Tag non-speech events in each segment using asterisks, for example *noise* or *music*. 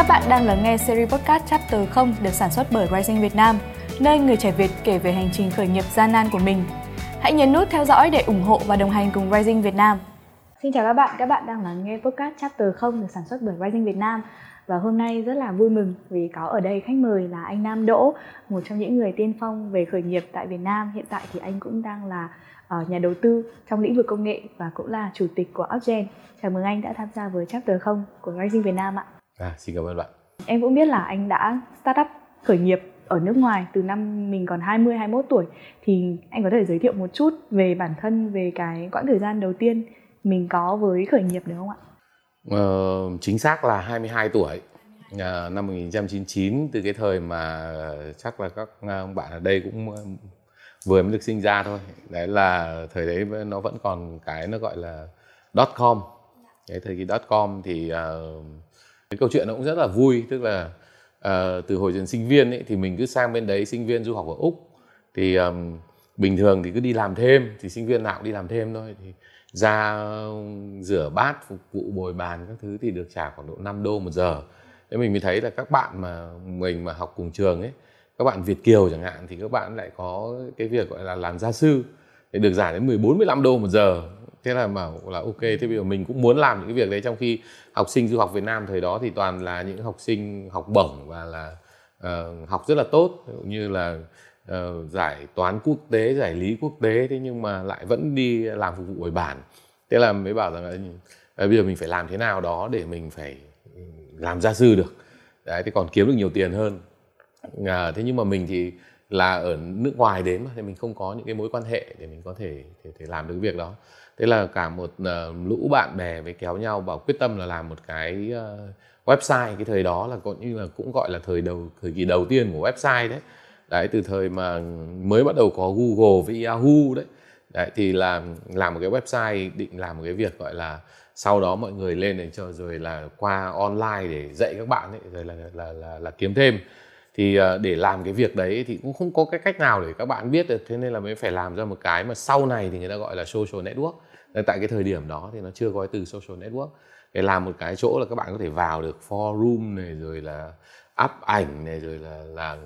Các bạn đang lắng nghe series podcast Chapter 0 được sản xuất bởi Rising Việt Nam, nơi người trẻ Việt kể về hành trình khởi nghiệp gian nan của mình. Hãy nhấn nút theo dõi để ủng hộ và đồng hành cùng Rising Việt Nam. Xin chào các bạn, các bạn đang lắng nghe podcast Chapter 0 được sản xuất bởi Rising Việt Nam. Và hôm nay rất là vui mừng vì có ở đây khách mời là anh Nam Đỗ, một trong những người tiên phong về khởi nghiệp tại Việt Nam. Hiện tại thì anh cũng đang là ờ, nhà đầu tư trong lĩnh vực công nghệ và cũng là chủ tịch của Upgen. Chào mừng anh đã tham gia với Chapter 0 của Rising Việt Nam ạ. À, xin cảm ơn bạn. Em cũng biết là anh đã start up khởi nghiệp ở nước ngoài từ năm mình còn 20 21 tuổi thì anh có thể giới thiệu một chút về bản thân về cái quãng thời gian đầu tiên mình có với khởi nghiệp được không ạ? Ờ, chính xác là 22 tuổi à, năm 1999 từ cái thời mà chắc là các bạn ở đây cũng vừa mới được sinh ra thôi đấy là thời đấy nó vẫn còn cái nó gọi là dot com cái thời kỳ dot com thì uh, cái câu chuyện nó cũng rất là vui tức là uh, từ hồi trường sinh viên ấy thì mình cứ sang bên đấy sinh viên du học ở úc. Thì um, bình thường thì cứ đi làm thêm thì sinh viên nào cũng đi làm thêm thôi. Thì ra rửa bát phục vụ bồi bàn các thứ thì được trả khoảng độ 5 đô một giờ. Thế mình mới thấy là các bạn mà mình mà học cùng trường ấy các bạn Việt kiều chẳng hạn thì các bạn lại có cái việc gọi là làm gia sư. Thì được giải đến 14 15 đô một giờ thế là bảo là ok thế bây giờ mình cũng muốn làm những cái việc đấy trong khi học sinh du học Việt Nam thời đó thì toàn là những học sinh học bổng và là uh, học rất là tốt. Như là uh, giải toán quốc tế giải lý quốc tế thế nhưng mà lại vẫn đi làm phục vụ bồi bản. Thế là mới bảo rằng là ờ, bây giờ mình phải làm thế nào đó để mình phải ừ, làm gia sư được. Đấy thì còn kiếm được nhiều tiền hơn. À, thế nhưng mà mình thì là ở nước ngoài đến mà thì mình không có những cái mối quan hệ để mình có thể thể, thể làm được cái việc đó. Thế là cả một uh, lũ bạn bè với kéo nhau bảo quyết tâm là làm một cái uh, website. Cái thời đó là cũng như là cũng gọi là thời đầu thời kỳ đầu tiên của website đấy. Đấy từ thời mà mới bắt đầu có Google với Yahoo đấy. Đấy thì là làm một cái website định làm một cái việc gọi là sau đó mọi người lên để cho rồi là qua online để dạy các bạn ấy rồi là là là, là, là kiếm thêm thì ờ, để làm cái việc đấy thì cũng không có cái cách nào để các bạn biết được. Thế nên là mới phải làm ra một cái mà sau này thì người ta gọi là social network. Tại cái thời điểm đó thì nó chưa có cái từ social network. Để làm một cái chỗ là các bạn có thể vào được forum này, rồi là up ảnh này, rồi là là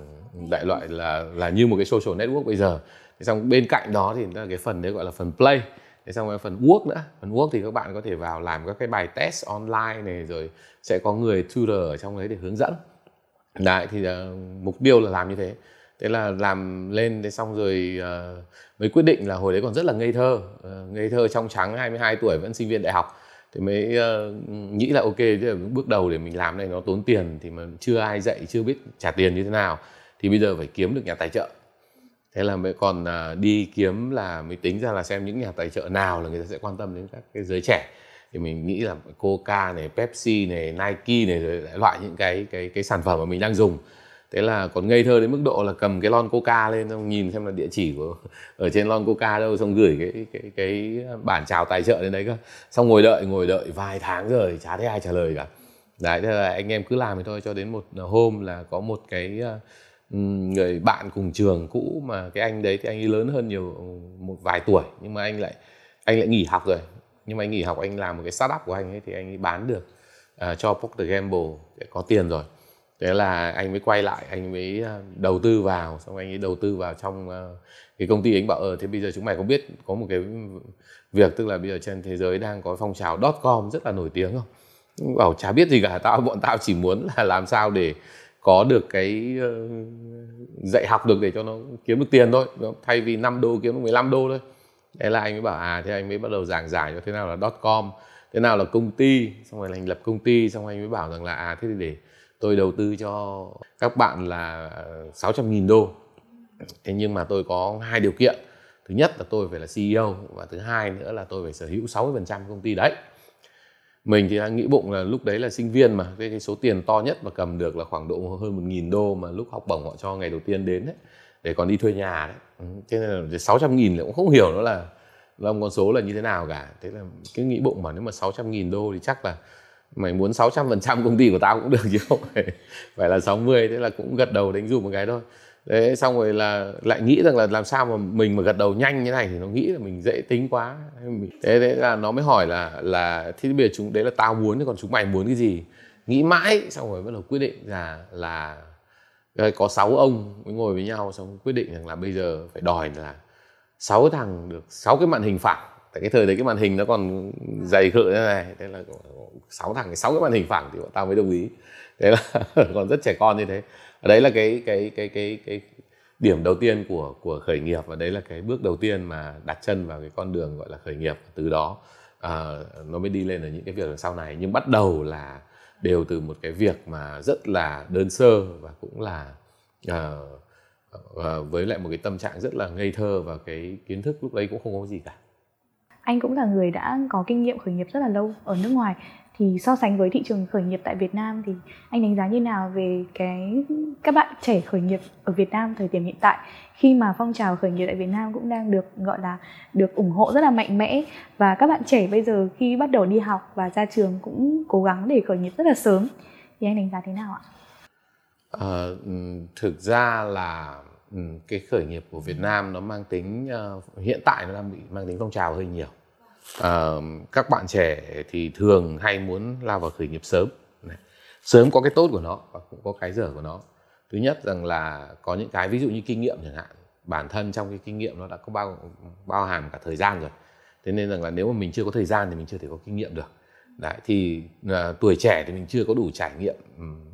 đại loại là là như một cái social network bây giờ. Thế xong bên cạnh đó thì là cái phần đấy gọi là phần play. Thế xong rồi phần work nữa. Phần work thì các bạn có thể vào làm các cái bài test online này, rồi sẽ có người tutor ở trong đấy để hướng dẫn đấy thì uh, mục tiêu là làm như thế. Thế là làm lên thế xong rồi uh, mới quyết định là hồi đấy còn rất là ngây thơ. Uh, ngây thơ trong trắng 22 tuổi vẫn sinh viên đại học. Thì mới uh, nghĩ là ok thế là bước đầu để mình làm này nó tốn tiền thì mà chưa ai dạy chưa biết trả tiền như thế nào. Thì bây giờ phải kiếm được nhà tài trợ. Thế là mới còn uh, đi kiếm là mới tính ra là xem những nhà tài trợ nào là người ta sẽ quan tâm đến các cái giới trẻ thì mình nghĩ là Coca này, Pepsi này, Nike này rồi loại những cái cái cái sản phẩm mà mình đang dùng. Thế là còn ngây thơ đến mức độ là cầm cái lon coca lên xong nhìn xem là địa chỉ của ở trên lon coca đâu xong gửi cái cái cái bản chào tài trợ lên đấy cơ. Xong ngồi đợi ngồi đợi vài tháng rồi chả thấy ai trả lời cả. Đấy thế là anh em cứ làm thì thôi cho đến một hôm là có một cái ờ, người bạn cùng trường cũ mà cái anh đấy thì anh ấy lớn hơn nhiều một vài tuổi nhưng mà anh lại anh lại nghỉ học rồi nhưng mà anh nghỉ học anh làm một cái startup của anh ấy thì anh ấy bán được uh, cho Procter Gamble để có tiền rồi. Thế là anh mới quay lại anh mới ờ, đầu tư vào xong anh ấy đầu tư vào trong uh, cái công ty anh bảo ờ thế bây giờ chúng mày có biết có một cái việc tức là bây giờ trên thế giới đang có phong trào dot com rất là nổi tiếng không? Bảo chả biết gì cả tao bọn tao chỉ muốn là làm sao để có được cái uh, dạy học được để cho nó kiếm được tiền thôi. Thay vì 5 đô kiếm được 15 đô thôi thế là anh mới bảo à thế anh mới bắt đầu giảng giải cho thế nào là dot com thế nào là công ty. Xong rồi thành lập công ty xong anh mới bảo rằng là à thế thì để tôi đầu tư cho các bạn là 600 nghìn đô. Thế nhưng mà tôi có hai điều kiện. Thứ nhất là tôi phải là CEO và thứ hai nữa là tôi phải sở hữu 60% công ty đấy. Mình thì đang nghĩ bụng là lúc đấy là sinh viên mà cái, cái số tiền to nhất mà cầm được là khoảng độ hơn một nghìn đô mà lúc học bổng họ cho ngày đầu tiên đến đấy để còn đi thuê nhà đấy. Ừ, thế nên là 600 nghìn cũng không hiểu nó là là con số là như thế nào cả. Thế là cứ nghĩ bụng mà nếu mà 600 nghìn đô thì chắc là mày muốn 600 phần trăm công ty của tao cũng được chứ không phải phải là 60 thế là cũng gật đầu đánh dù một cái thôi. Đấy, xong rồi là lại nghĩ rằng là làm sao mà mình mà gật đầu nhanh như này thì nó nghĩ là mình dễ tính quá. Thế thế là nó mới hỏi là là thế bây giờ chúng, đấy là tao muốn còn chúng mày muốn cái gì? Nghĩ mãi xong rồi bắt đầu quyết định là là có sáu ông mới ngồi với nhau xong quyết định rằng là bây giờ phải đòi là sáu thằng được sáu cái màn hình phẳng. Tại cái thời đấy cái màn hình nó còn dày khự thế này thế là sáu thằng sáu cái màn hình phẳng thì bọn tao mới đồng ý. Thế là *laughs* còn rất trẻ con như thế. Ở đấy là cái cái cái cái cái điểm đầu tiên của của khởi nghiệp và đấy là cái bước đầu tiên mà đặt chân vào cái con đường gọi là khởi nghiệp. Từ đó à, nó mới đi lên ở những cái việc sau này. Nhưng bắt đầu là đều từ một cái việc mà rất là đơn sơ và cũng là uh, uh, với lại một cái tâm trạng rất là ngây thơ và cái kiến thức lúc đấy cũng không có gì cả. Anh cũng là người đã có kinh nghiệm khởi nghiệp rất là lâu ở nước ngoài thì so sánh với thị trường khởi nghiệp tại Việt Nam thì anh đánh giá như nào về cái các bạn trẻ khởi nghiệp ở Việt Nam thời điểm hiện tại? Khi mà phong trào khởi nghiệp tại Việt Nam cũng đang được gọi là được ủng hộ rất là mạnh mẽ và các bạn trẻ bây giờ khi bắt đầu đi học và ra trường cũng cố gắng để khởi nghiệp rất là sớm. Thì anh đánh giá thế nào ạ? À, thực ra là cái khởi nghiệp của Việt Nam nó mang tính ờ, hiện tại nó đang bị mang tính phong trào hơi nhiều à, các bạn trẻ thì thường hay muốn lao vào khởi nghiệp sớm. Sớm có cái tốt của nó và cũng có cái dở của nó. Thứ nhất rằng là có những cái ví dụ như kinh nghiệm chẳng hạn bản thân trong cái kinh nghiệm nó đã có bao bao hàm cả thời gian rồi. Thế nên rằng là nếu mà mình chưa có thời gian thì mình chưa thể có kinh nghiệm được. Đấy, thì à, tuổi trẻ thì mình chưa có đủ trải nghiệm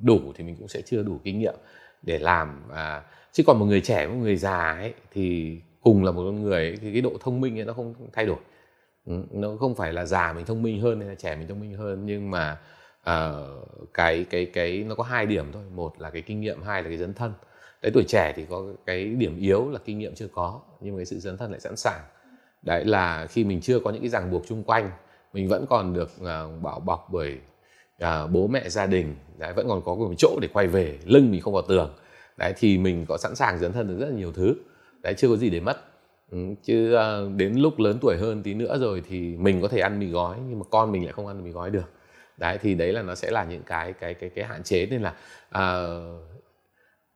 đủ thì mình cũng sẽ chưa đủ kinh nghiệm để làm. À, chứ còn một người trẻ một người già ấy thì cùng là một con người ấy, thì cái độ thông minh ấy nó không thay đổi. Ừ, nó không phải là già mình thông minh hơn hay là trẻ mình thông minh hơn nhưng mà uh, cái cái cái nó có hai điểm thôi. Một là cái kinh nghiệm hai là cái dấn thân. Đấy tuổi trẻ thì có cái điểm yếu là kinh nghiệm chưa có nhưng mà cái sự dấn thân lại sẵn sàng. Đấy là khi mình chưa có những cái ràng buộc chung quanh mình vẫn còn được uh, bảo bọc bởi uh, bố mẹ gia đình đấy vẫn còn có một chỗ để quay về lưng mình không vào tường. Đấy thì mình có sẵn sàng dấn thân được rất là nhiều thứ. Đấy chưa có gì để mất. Ừ, chứ à, đến lúc lớn tuổi hơn tí nữa rồi thì mình có thể ăn mì gói nhưng mà con mình lại không ăn mì gói được. Đấy thì đấy là nó sẽ là những cái cái cái cái hạn chế. Nên là uh,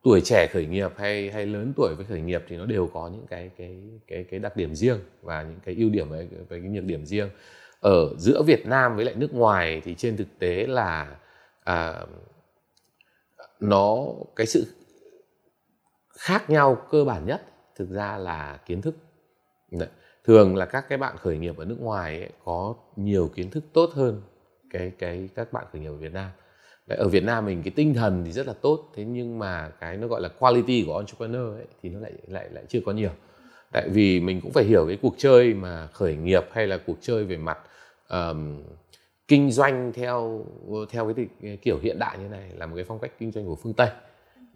tuổi trẻ khởi nghiệp hay hay lớn tuổi với khởi nghiệp thì nó đều có những cái cái cái cái đặc điểm riêng và những cái ưu điểm với, với cái nhược điểm riêng. Ở giữa Việt Nam với lại nước ngoài thì trên thực tế là à, nó cái sự khác nhau cơ bản nhất thực ra là kiến thức. Đấy. thường là các cái bạn khởi nghiệp ở nước ngoài ấy, có nhiều kiến thức tốt hơn cái cái các bạn khởi nghiệp ở Việt Nam. Đấy, ở Việt Nam mình cái tinh thần thì rất là tốt thế nhưng mà cái nó gọi là quality của entrepreneur ấy, thì nó lại lại lại chưa có nhiều. Tại vì mình cũng phải hiểu cái cuộc chơi mà khởi nghiệp hay là cuộc chơi về mặt um, kinh doanh theo theo cái, cái kiểu hiện đại như này là một cái phong cách kinh doanh của phương Tây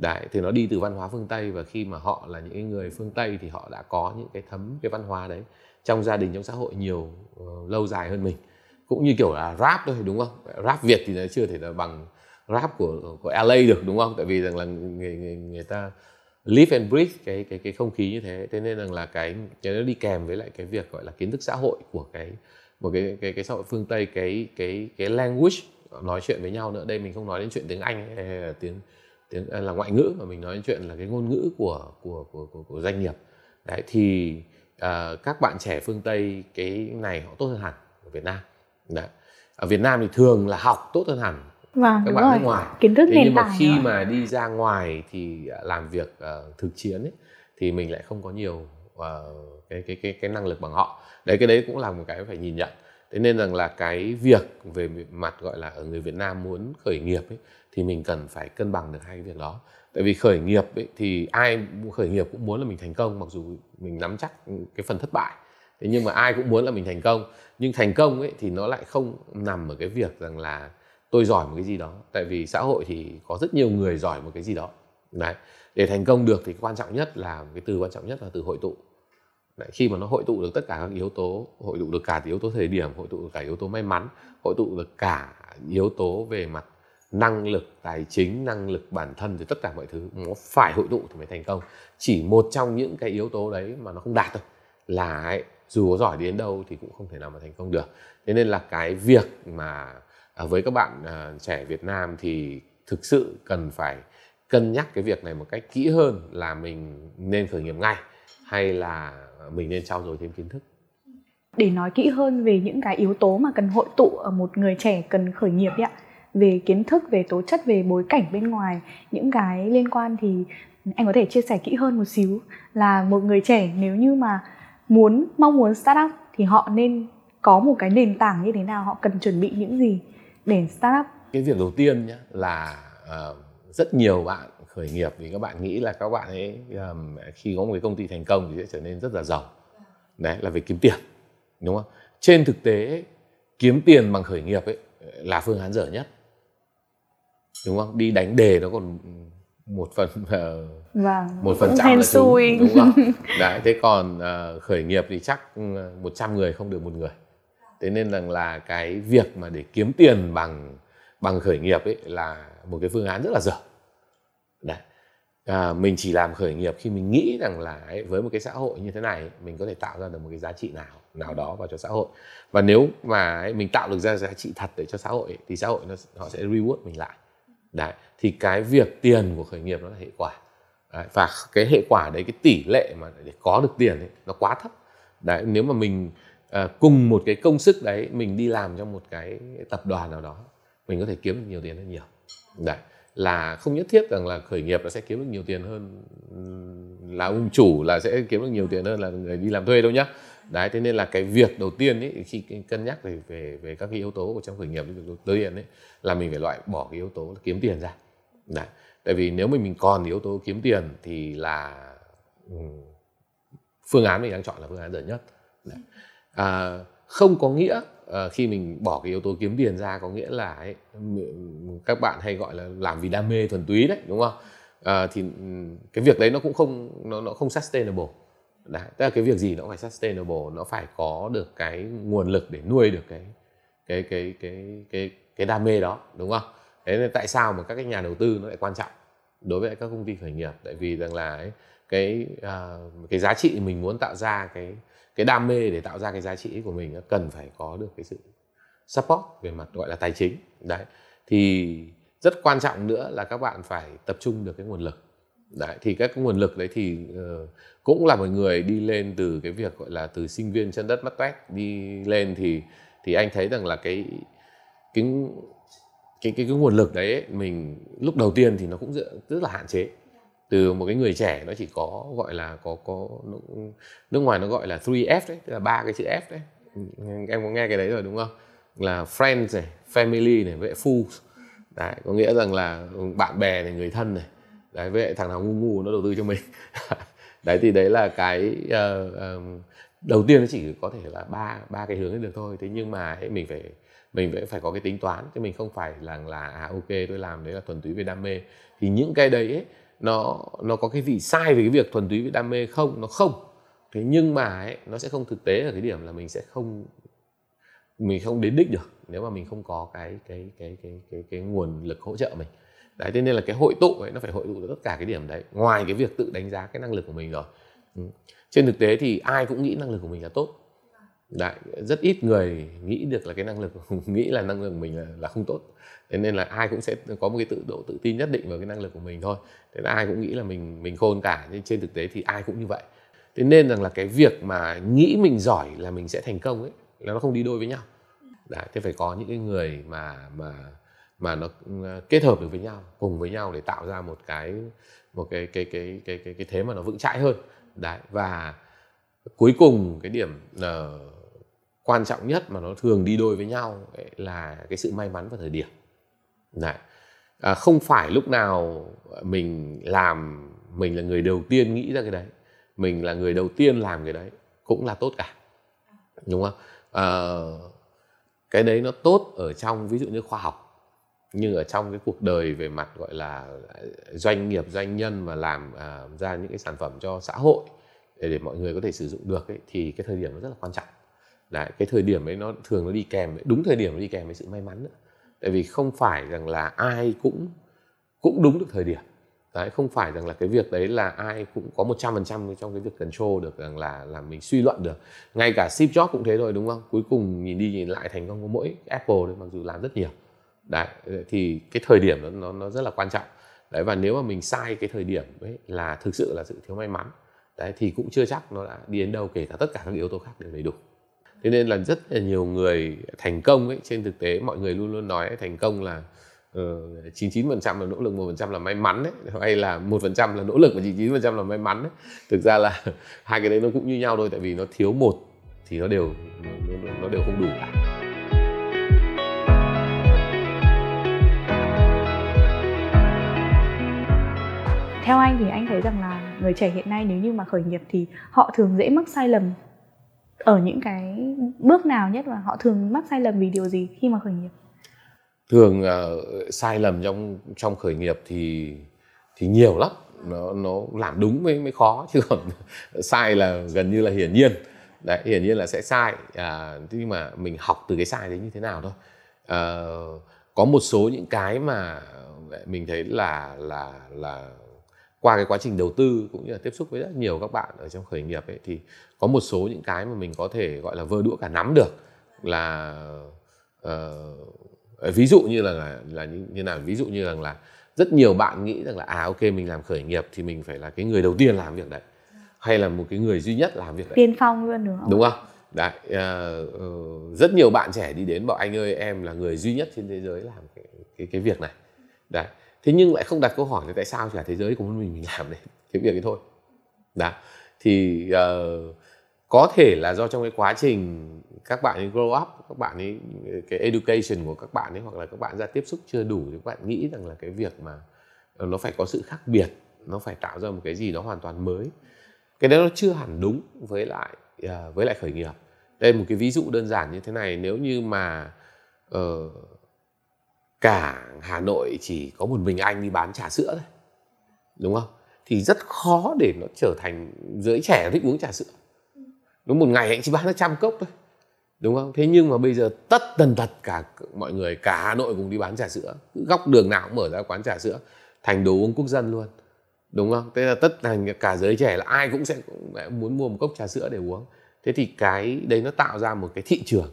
đấy thì nó đi từ văn hóa phương tây và khi mà họ là những người phương tây thì họ đã có những cái thấm cái văn hóa đấy trong gia đình trong xã hội nhiều uh, lâu dài hơn mình. Cũng như kiểu là rap thôi đúng không? Rap việt thì nó chưa thể là bằng rap của của LA được đúng không? Tại vì rằng là người, người, người ta live and breathe cái cái cái không khí như thế. Thế nên rằng là cái cái nó đi kèm với lại cái việc gọi là kiến thức xã hội của cái một cái cái cái xã hội phương tây cái cái cái language nói chuyện với nhau nữa. Đây mình không nói đến chuyện tiếng anh hay là tiếng tiếng à, là ngoại ngữ mà mình nói chuyện là cái ngôn ngữ của của của của, của doanh nghiệp. Đấy thì uh, các bạn trẻ phương tây cái này họ tốt hơn hẳn ở Việt Nam. Đấy ở Việt Nam thì thường là học tốt hơn hẳn vâng, các bạn rồi. nước ngoài. Kiến thức thế nền nhưng mà khi nữa. mà đi ra ngoài thì à, làm việc uh, thực chiến ấy, thì mình lại không có nhiều uh, cái cái cái cái năng lực bằng họ. Đấy cái đấy cũng là một cái phải nhìn nhận. Thế nên rằng là cái việc về mặt gọi là ở người Việt Nam muốn khởi nghiệp ấy, thì mình cần phải cân bằng được hai cái việc đó. Tại vì khởi nghiệp ấy, thì ai khởi nghiệp cũng muốn là mình thành công mặc dù mình nắm chắc cái phần thất bại. Thế nhưng mà ai cũng muốn là mình thành công. Nhưng thành công ấy thì nó lại không nằm ở cái việc rằng là tôi giỏi một cái gì đó. Tại vì xã hội thì có rất nhiều người giỏi một cái gì đó. Đấy. Để thành công được thì quan trọng nhất là cái từ quan trọng nhất là từ hội tụ. Đấy, khi mà nó hội tụ được tất cả các yếu tố hội tụ được cả yếu tố thời điểm hội tụ được cả yếu tố may mắn hội tụ được cả yếu tố về mặt năng lực tài chính năng lực bản thân thì tất cả mọi thứ nó phải hội tụ thì mới thành công. Chỉ một trong những cái yếu tố đấy mà nó không đạt thôi là ấy, dù có giỏi đến đâu thì cũng không thể nào mà thành công được. Thế nên là cái việc mà à, với các bạn à, trẻ Việt Nam thì thực sự cần phải cân nhắc cái việc này một cách kỹ hơn là mình nên khởi nghiệp ngay hay là mình nên trau dồi thêm kiến thức. Để nói kỹ hơn về những cái yếu tố mà cần hội tụ ở một người trẻ cần khởi nghiệp đấy ạ về kiến thức về tố chất về bối cảnh bên ngoài. Những cái liên quan thì anh có thể chia sẻ kỹ hơn một xíu là một người trẻ nếu như mà muốn mong muốn start up thì họ nên có một cái nền tảng như thế nào họ cần chuẩn bị những gì để start up cái việc đầu tiên nhé là uh, rất nhiều bạn khởi nghiệp thì các bạn nghĩ là các bạn ấy um, khi có một cái công ty thành công thì sẽ trở nên rất là giàu. Đấy là về kiếm tiền đúng không? Trên thực tế kiếm tiền bằng khởi nghiệp ấy là phương án dở nhất đúng không? Đi đánh đề nó còn một phần uh, *laughs* vâng, một phần trăm là xui. đúng không? *laughs* Đấy thế còn uh, khởi nghiệp thì chắc 100 người không được một người. Thế nên rằng là cái việc mà để kiếm tiền bằng bằng khởi nghiệp ấy là một cái phương án rất là dở. Đấy. À, mình chỉ làm khởi nghiệp khi mình nghĩ rằng là ấy, với một cái xã hội như thế này mình có thể tạo ra được một cái giá trị nào nào đó vào cho xã hội. Và nếu mà ấy, mình tạo được ra giá trị thật để cho xã hội ấy, thì xã hội nó họ sẽ reward mình lại đấy thì cái việc tiền của khởi nghiệp nó là hệ quả. Đấy, và cái hệ quả đấy cái tỷ lệ mà để có được tiền ấy, nó quá thấp. Đấy nếu mà mình à, cùng một cái công sức đấy mình đi làm trong một cái tập đoàn nào đó mình có thể kiếm được nhiều tiền hơn nhiều. Đấy là không nhất thiết rằng là khởi nghiệp là sẽ kiếm được nhiều tiền hơn là ông chủ là sẽ kiếm được nhiều tiền hơn là người đi làm thuê đâu nhá đấy thế nên là cái việc đầu tiên ấy khi cân nhắc về về về các cái yếu tố của trong khởi nghiệp việc đầu tiên ấy là mình phải loại bỏ cái yếu tố là kiếm tiền ra. Đấy tại vì nếu mình mình còn yếu tố kiếm tiền thì là ừ, phương án mình đang chọn là phương án dở nhất. Đấy. À, không có nghĩa à, khi mình bỏ cái yếu tố kiếm tiền ra có nghĩa là ấy, các bạn hay gọi là làm vì đam mê thuần túy đấy đúng không? À, thì ừ, cái việc đấy nó cũng không nó nó không sustainable đấy tức là cái việc gì nó phải sustainable nó phải có được cái nguồn lực để nuôi được cái cái cái cái cái cái đam mê đó đúng không? Thế nên tại sao mà các cái nhà đầu tư nó lại quan trọng đối với các công ty khởi nghiệp? Tại vì rằng là ấy, cái uh, cái giá trị mình muốn tạo ra cái cái đam mê để tạo ra cái giá trị của mình cần phải có được cái sự support về mặt gọi là tài chính. Đấy thì rất quan trọng nữa là các bạn phải tập trung được cái nguồn lực đấy thì các nguồn lực đấy thì uh, cũng là một người đi lên từ cái việc gọi là từ sinh viên chân đất mắt toét đi lên thì thì anh thấy rằng là cái cái cái cái, cái nguồn lực đấy mình lúc đầu tiên thì nó cũng rất, rất là hạn chế. Từ một cái người trẻ nó chỉ có gọi là có có nước ngoài nó gọi là 3F đấy tức là ba cái chữ F đấy. Em có nghe cái đấy rồi đúng không? Là friends này family này với fools. Đấy có nghĩa rằng là bạn bè này người thân này đấy với thằng nào ngu ngu nó đầu tư cho mình. *laughs* Đấy thì đấy là cái uh, um, đầu tiên nó chỉ có thể là ba ba cái hướng được thôi. Thế nhưng mà ấy, mình phải mình phải phải có cái tính toán chứ mình không phải là là à ok tôi làm đấy là thuần túy về đam mê. Thì những cái đấy ấy, nó nó có cái gì sai về cái việc thuần túy về đam mê không? Nó không. Thế nhưng mà ấy, nó sẽ không thực tế ở cái điểm là mình sẽ không mình không đến đích được nếu mà mình không có cái cái cái cái cái cái nguồn lực hỗ trợ mình đấy thế nên là cái hội tụ ấy nó phải hội tụ được tất cả cái điểm đấy ngoài cái việc tự đánh giá cái năng lực của mình rồi. Ừ. trên thực tế thì ai cũng nghĩ năng lực của mình là tốt. Đấy rất ít người nghĩ được là cái năng lực *laughs* nghĩ là năng lực của mình là, là không tốt. Thế nên là ai cũng sẽ có một cái tự độ tự tin nhất định vào cái năng lực của mình thôi. Thế là ai cũng nghĩ là mình mình khôn cả nhưng trên thực tế thì ai cũng như vậy. Thế nên rằng là cái việc mà nghĩ mình giỏi là mình sẽ thành công ấy là nó không đi đôi với nhau. Đấy thế phải có những cái người mà mà mà nó ừ, kết hợp được với nhau cùng với nhau để tạo ra một cái một cái cái cái cái cái cái thế mà nó vững chãi hơn. Đấy và cuối cùng cái điểm uh, quan trọng nhất mà nó thường đi đôi với nhau ấy là cái sự may mắn và thời điểm. Đấy à, không phải lúc nào mình làm mình là người đầu tiên nghĩ ra cái đấy mình là người đầu tiên làm cái đấy cũng là tốt cả đúng không? À, cái đấy nó tốt ở trong ví dụ như khoa học nhưng ở trong cái cuộc đời về mặt gọi là doanh nghiệp doanh nhân và làm à, ra những cái sản phẩm cho xã hội để, để mọi người có thể sử dụng được ấy, thì cái thời điểm nó rất là quan trọng. Đấy cái thời điểm ấy nó thường nó đi kèm đúng thời điểm nó đi kèm với sự may mắn nữa. Tại vì không phải rằng là ai cũng cũng đúng được thời điểm. Đấy không phải rằng là cái việc đấy là ai cũng có một trăm phần trăm trong cái việc control được rằng là là mình suy luận được. Ngay cả Steve Jobs cũng thế rồi đúng không? Cuối cùng nhìn đi nhìn lại thành công có mỗi Apple đấy mặc dù làm rất nhiều đấy thì cái thời điểm nó nó, nó rất là quan trọng. Đấy và nếu mà mình sai cái thời điểm ấy là thực sự là sự thiếu may mắn. Đấy thì cũng chưa chắc nó đã đi đến đâu kể cả tất cả các yếu tố khác đều đầy đủ. Thế nên là rất là nhiều người thành công ấy trên thực tế mọi người luôn luôn nói thành công là ờ, chín chín phần trăm là nỗ lực một phần trăm là may mắn đấy hay là một phần trăm là nỗ lực và chín chín phần trăm là may mắn đấy thực ra là *laughs* hai cái đấy nó cũng như nhau thôi tại vì nó thiếu một thì nó đều nó, nó đều không đủ cả. Theo anh thì anh thấy rằng là người trẻ hiện nay nếu như mà khởi nghiệp thì họ thường dễ mắc sai lầm ở những cái bước nào nhất và họ thường mắc sai lầm vì điều gì khi mà khởi nghiệp? Thường uh, sai lầm trong trong khởi nghiệp thì thì nhiều lắm. Nó nó làm đúng mới mới khó *laughs* chứ còn sai là gần như là hiển nhiên. Đấy hiển nhiên là sẽ sai. À, nhưng mà mình học từ cái sai đấy như thế nào thôi. À, có một số những cái mà mình thấy là là là qua cái quá trình đầu tư cũng như là tiếp xúc với rất nhiều các bạn ở trong khởi nghiệp ấy thì có một số những cái mà mình có thể gọi là vơ đũa cả nắm được là uh, ví dụ như là là, là như, như nào? Ví dụ như là, là rất nhiều bạn nghĩ rằng là à ok mình làm khởi nghiệp thì mình phải là cái người đầu tiên làm việc đấy hay là một cái người duy nhất làm việc đấy. Tiên phong luôn đúng không? Đúng không? Đấy uh, uh, rất nhiều bạn trẻ đi đến bảo anh ơi em là người duy nhất trên thế giới làm cái cái, cái việc này. Đấy thế nhưng lại không đặt câu hỏi là tại sao cả thế giới của mình mình làm đấy? *laughs* Cái việc ấy thôi. Đó. Thì uh, có thể là do trong cái quá trình các bạn ấy grow up các bạn ấy cái education của các bạn ấy hoặc là các bạn ra tiếp xúc chưa đủ thì các bạn nghĩ rằng là cái việc mà ờ, nó phải có sự khác biệt nó phải tạo ra một cái gì đó hoàn toàn mới. Cái đấy nó chưa hẳn đúng với lại uh, với lại khởi nghiệp. Đây một cái ví dụ đơn giản như thế này. Nếu như mà uh, cả Hà Nội chỉ có một mình anh đi bán trà sữa thôi, đúng không? Thì rất khó để nó trở thành giới trẻ thích uống trà sữa. Đúng, một ngày anh chỉ bán được trăm cốc thôi, đúng không? Thế nhưng mà bây giờ tất tần tật cả mọi người, cả Hà Nội cùng đi bán trà sữa. Góc đường nào cũng mở ra quán trà sữa, thành đồ uống quốc dân luôn, đúng không? Thế là tất thành cả giới trẻ là ai cũng sẽ muốn mua một cốc trà sữa để uống. Thế thì cái đấy nó tạo ra một cái thị trường.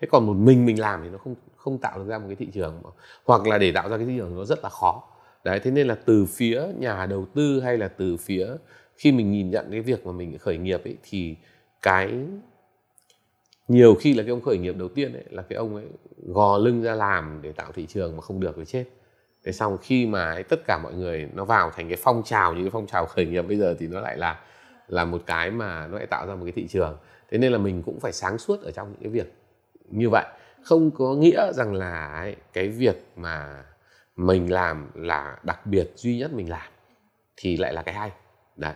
Thế còn một mình mình làm thì nó không không tạo được ra một cái thị trường hoặc là để tạo ra cái thị trường nó rất là khó. Đấy thế nên là từ phía nhà đầu tư hay là từ phía khi mình nhìn nhận cái việc mà mình khởi nghiệp ấy thì cái nhiều khi là cái ông khởi nghiệp đầu tiên ấy là cái ông ấy gò lưng ra làm để tạo thị trường mà không được thì chết. Thế xong khi mà ấy, tất cả mọi người nó vào thành cái phong trào như cái phong trào khởi nghiệp bây giờ thì nó lại là là một cái mà nó lại tạo ra một cái thị trường. Thế nên là mình cũng phải sáng suốt ở trong những cái việc như vậy không có nghĩa rằng là ấy, cái việc mà mình làm là đặc biệt duy nhất mình làm thì lại là cái hay. Đấy.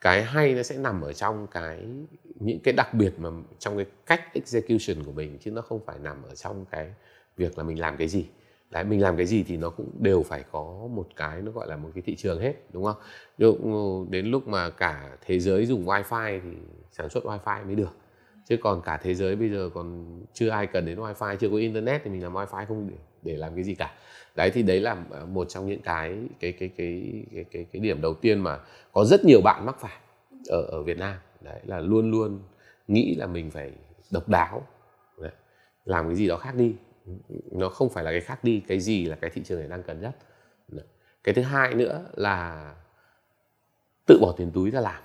Cái hay nó sẽ nằm ở trong cái những cái đặc biệt mà trong cái cách execution của mình chứ nó không phải nằm ở trong cái việc là mình làm cái gì. Đấy mình làm cái gì thì nó cũng đều phải có một cái nó gọi là một cái thị trường hết đúng không? Đến lúc mà cả thế giới dùng wifi thì sản xuất wifi mới được chứ còn cả thế giới bây giờ còn chưa ai cần đến wifi chưa có internet thì mình làm wifi không để, để làm cái gì cả. Đấy thì đấy là ờ, một trong những cái cái cái cái cái cái, cái điểm đầu tiên mà có rất nhiều bạn mắc phải ở ở Việt Nam. Đấy là luôn luôn nghĩ là mình phải độc đáo đấy, làm cái gì đó khác đi. Nó không phải là cái khác đi cái gì là cái thị trường này đang cần nhất. Đấy. cái thứ hai nữa là tự bỏ tiền túi ra làm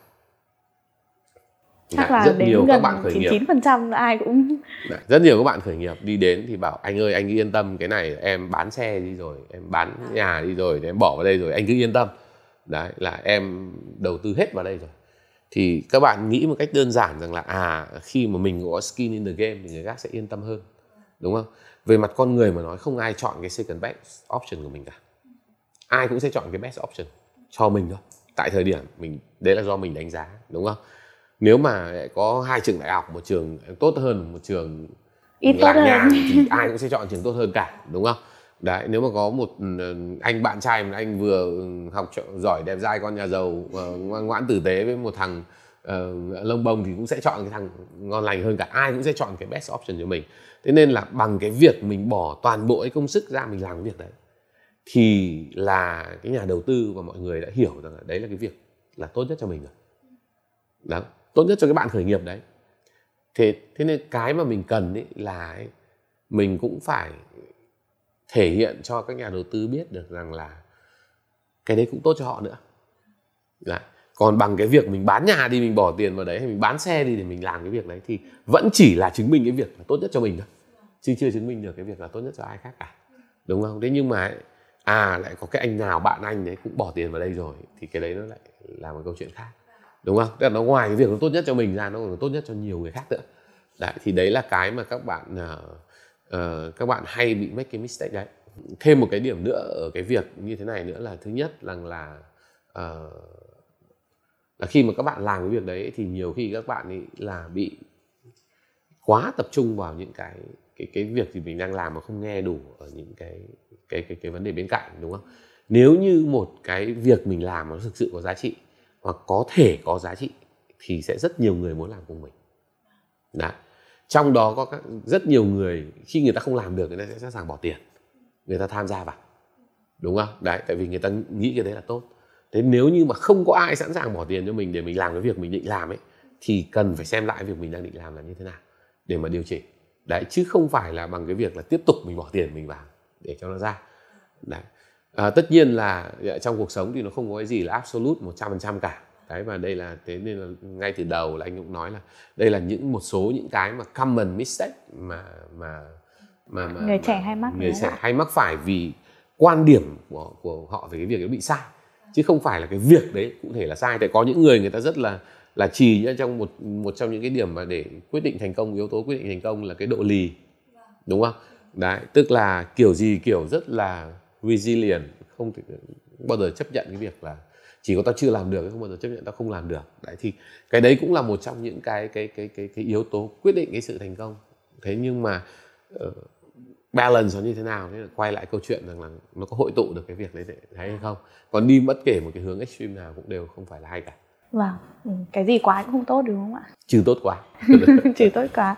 chắc là rất đến nhiều gần các bạn khởi 99 phần trăm ai cũng Đấy, rất nhiều các bạn khởi nghiệp đi đến thì bảo anh ơi anh cứ yên tâm cái này em bán xe đi rồi em bán nhà đi rồi em bỏ vào đây rồi anh cứ yên tâm. Đấy là em đầu tư hết vào đây rồi. Thì các bạn nghĩ một cách đơn giản rằng là à khi mà mình có skin in the game thì người khác sẽ yên tâm hơn đúng không? Về mặt con người mà nói không ai chọn cái second best option của mình cả. Ai cũng sẽ chọn cái best option cho mình thôi. Tại thời điểm mình đấy là do mình đánh giá đúng không nếu mà có hai trường đại học một trường tốt hơn một trường ít tốt hơn. nhà thì *laughs* ai cũng sẽ chọn trường tốt hơn cả đúng không? Đấy nếu mà có một ừ, anh bạn trai mà anh vừa học giỏi đẹp dai con nhà giàu ờ, ngoan ngoãn tử tế với một thằng uh, lông bông thì cũng sẽ chọn cái thằng ngon lành hơn cả. Ai cũng sẽ chọn cái best option cho mình. Thế nên là bằng cái việc mình bỏ toàn bộ cái công sức ra mình làm cái việc đấy thì là cái nhà đầu tư và mọi người đã hiểu rằng là đấy là cái việc là tốt nhất cho mình rồi. Đó tốt nhất cho cái bạn khởi nghiệp đấy. Thế thế nên cái mà mình cần ấy là ấy, mình cũng phải thể hiện cho các nhà đầu tư biết được rằng là cái đấy cũng tốt cho họ nữa. Đấy. còn bằng cái việc mình bán nhà đi mình bỏ tiền vào đấy hay mình bán xe đi để mình làm cái việc đấy thì vẫn chỉ là chứng minh cái việc là tốt nhất cho mình thôi. Chứ chưa chứng minh được cái việc là tốt nhất cho ai khác cả. Đúng không? Thế nhưng mà à lại có cái anh nào bạn anh đấy cũng bỏ tiền vào đây rồi thì cái đấy nó lại là một câu chuyện khác đúng không? Tức là nó ngoài cái việc nó tốt nhất cho mình ra nó còn tốt nhất cho nhiều người khác nữa. Đấy thì đấy là cái mà các bạn uh, uh, các bạn hay bị make cái mistake đấy. Thêm một cái điểm nữa ở cái việc như thế này nữa là thứ nhất rằng là uh, là khi mà các bạn làm cái việc đấy thì nhiều khi các bạn ấy là bị quá tập trung vào những cái cái cái việc thì mình đang làm mà không nghe đủ ở những cái cái cái cái vấn đề bên cạnh đúng không? Nếu như một cái việc mình làm nó thực sự có giá trị hoặc có thể có giá trị thì sẽ rất nhiều người muốn làm cùng mình. Đấy trong đó có các, rất nhiều người, khi người ta không làm được, người ta sẽ sẵn sàng bỏ tiền. Người ta tham gia vào. Đúng không? Đấy, tại vì người ta nghĩ cái đấy là tốt. Thế nếu như mà không có ai sẵn sàng bỏ tiền cho mình để mình làm cái việc mình định làm ấy, thì cần phải xem lại việc mình đang định làm là như thế nào để mà điều chỉnh. Đấy, chứ không phải là bằng cái việc là tiếp tục mình bỏ tiền mình vào để cho nó ra. Đấy à, tất nhiên là dạ, trong cuộc sống thì nó không có cái gì là absolute một trăm phần trăm cả. Đấy và đây là thế nên là ngay từ đầu là anh cũng nói là đây là những một số những cái mà common mistake mà mà mà, mà người trẻ hay mắc người trẻ hay mắc phải vì quan điểm của của họ về cái việc nó bị sai. Chứ không phải là cái việc đấy cụ thể là sai. Tại có những người người ta rất là là trì trong một một trong những cái điểm mà để quyết định thành công yếu tố quyết định thành công là cái độ lì. Đúng không? Đấy tức là kiểu gì kiểu rất là resilient. Không thể bao giờ chấp nhận cái việc là chỉ có tao chưa làm được không bao giờ chấp nhận tao không làm được. Đấy thì cái đấy cũng là một trong những cái cái cái cái cái yếu tố quyết định cái sự thành công. Thế nhưng mà uh, balance nó như thế nào? Thế là quay lại câu chuyện rằng là nó có hội tụ được cái việc đấy hay không? Còn đi bất kể một cái hướng extreme nào cũng đều không phải là hay cả. Vâng ừ, cái gì quá cũng không tốt đúng không ạ? Trừ tốt quá. *laughs* Trừ tốt quá.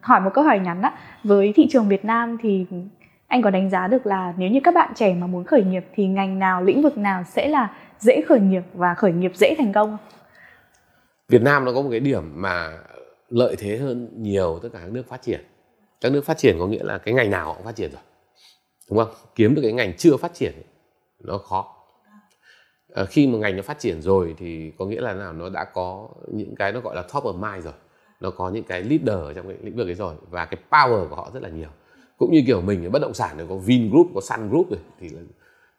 Hỏi một câu hỏi ngắn á. Với thị trường Việt Nam thì anh có đánh giá được là nếu như các bạn trẻ mà muốn khởi nghiệp thì ngành nào lĩnh vực nào sẽ là dễ khởi nghiệp và khởi nghiệp dễ thành công? Việt Nam nó có một cái điểm mà lợi thế hơn nhiều tất cả các nước phát triển. Các nước phát triển có nghĩa là cái ngành nào họ cũng phát triển rồi đúng không? Kiếm được cái ngành chưa phát triển nó khó. À, khi mà ngành nó phát triển rồi thì có nghĩa là nào nó đã có những cái nó gọi là top of mind rồi. Nó có những cái leader trong cái lĩnh vực ấy rồi và cái power của họ rất là nhiều cũng như kiểu mình ở bất động sản này, có Vingroup, có Sun Group rồi thì là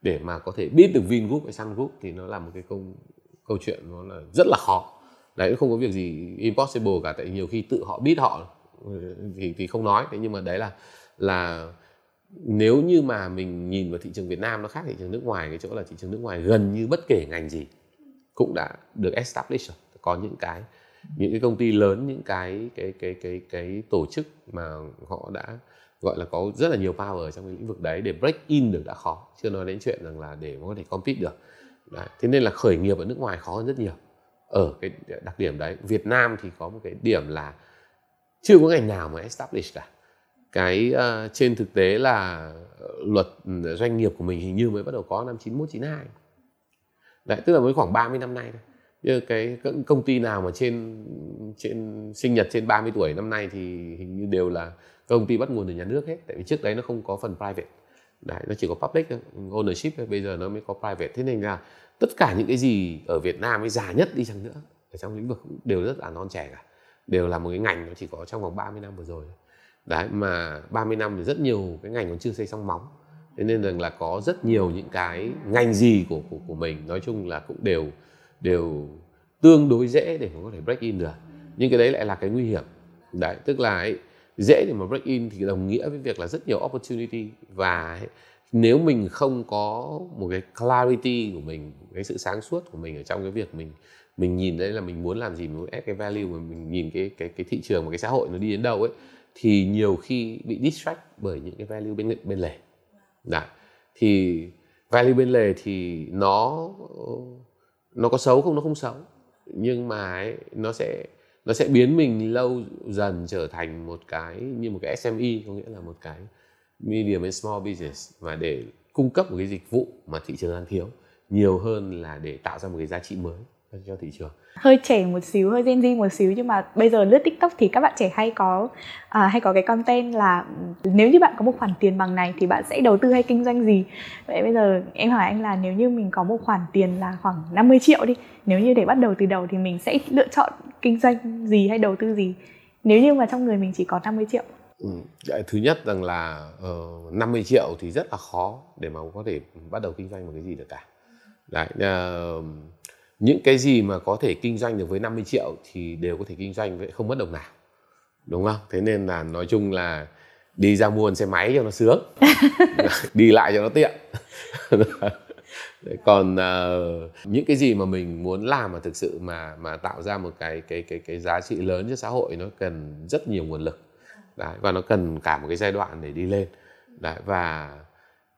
để mà có thể biết được Vingroup hay Sun Group thì nó là một cái câu câu chuyện nó là rất là khó. Đấy, không có việc gì impossible cả, tại nhiều khi tự họ biết họ ừ, thì thì không nói. Thế nhưng mà đấy là là nếu như mà mình nhìn vào thị trường Việt Nam nó khác thị trường nước ngoài, cái chỗ là thị trường nước ngoài gần như bất kể ngành gì cũng đã được establish rồi. Có những cái những cái công ty lớn, những cái cái cái cái cái tổ chức mà họ đã gọi là có rất là nhiều power trong cái lĩnh vực đấy để break in được đã khó. Chưa nói đến chuyện rằng là để có thể compete được. Đấy. thế nên là khởi nghiệp ở nước ngoài khó hơn rất nhiều. Ở cái đặc điểm đấy Việt Nam thì có một cái điểm là chưa có ngành nào mà establish cả. Cái uh, trên thực tế là ờ, luật ừ, doanh nghiệp của mình hình như mới bắt đầu có năm 91 92 đấy tức là mới khoảng 30 năm nay thôi. Như cái công ty nào mà trên trên sinh nhật trên 30 tuổi năm nay thì hình như đều là công ty bắt nguồn từ nhà nước hết tại vì trước đấy nó không có phần private. Đấy nó chỉ có public ownership bây giờ nó mới có private. Thế nên là tất cả những cái gì ở Việt Nam ấy già nhất đi chăng nữa ở trong lĩnh vực đều rất là non trẻ cả. Đều là một cái ngành nó chỉ có trong vòng 30 năm vừa rồi đấy mà 30 năm thì rất nhiều cái ngành còn chưa xây xong móng. Thế nên rằng là có rất nhiều những cái ngành gì của của, của mình nói chung là cũng đều đều tương đối dễ để mà có thể break in được. Nhưng cái đấy lại là cái nguy hiểm. Đấy tức là ấy, dễ để mà break in thì đồng nghĩa với việc là rất nhiều opportunity. Và nếu mình không có một cái clarity của mình cái sự sáng suốt của mình ở trong cái việc mình mình nhìn đấy là mình muốn làm gì mình muốn add cái value mà mình nhìn cái cái cái thị trường và cái xã hội nó đi đến đâu ấy thì nhiều khi bị distract bởi những cái value bên bên lề. Đấy. thì value bên lề thì nó nó có xấu không nó không xấu. Nhưng mà ấy, nó sẽ nó sẽ biến mình lâu dần trở thành một cái như một cái SME có nghĩa là một cái medium and small business. Và để cung cấp một cái dịch vụ mà thị trường đang thiếu nhiều hơn là để tạo ra một cái giá trị mới cho thị trường hơi trẻ một xíu hơi Gen Z một xíu nhưng mà bây giờ lướt TikTok thì các bạn trẻ hay có à, hay có cái content là nếu như bạn có một khoản tiền bằng này thì bạn sẽ đầu tư hay kinh doanh gì vậy bây giờ em hỏi anh là nếu như mình có một khoản tiền là khoảng 50 triệu đi nếu như để bắt đầu từ đầu thì mình sẽ lựa chọn kinh doanh gì hay đầu tư gì nếu như mà trong người mình chỉ có 50 triệu Ừ. Thứ nhất rằng là uh, ờ, 50 triệu thì rất là khó để mà có thể bắt đầu kinh doanh một cái gì được cả. Đấy, uh, những cái gì mà có thể kinh doanh được với 50 triệu thì đều có thể kinh doanh vậy không mất đồng nào đúng không? Thế nên là nói chung là đi ra mua xe máy cho nó sướng *laughs* đi lại cho nó tiện. Còn uh, những cái gì mà mình muốn làm mà thực sự mà mà tạo ra một cái cái cái cái giá trị lớn cho xã hội nó cần rất nhiều nguồn lực. Đấy, và nó cần cả một cái giai đoạn để đi lên. Đấy, và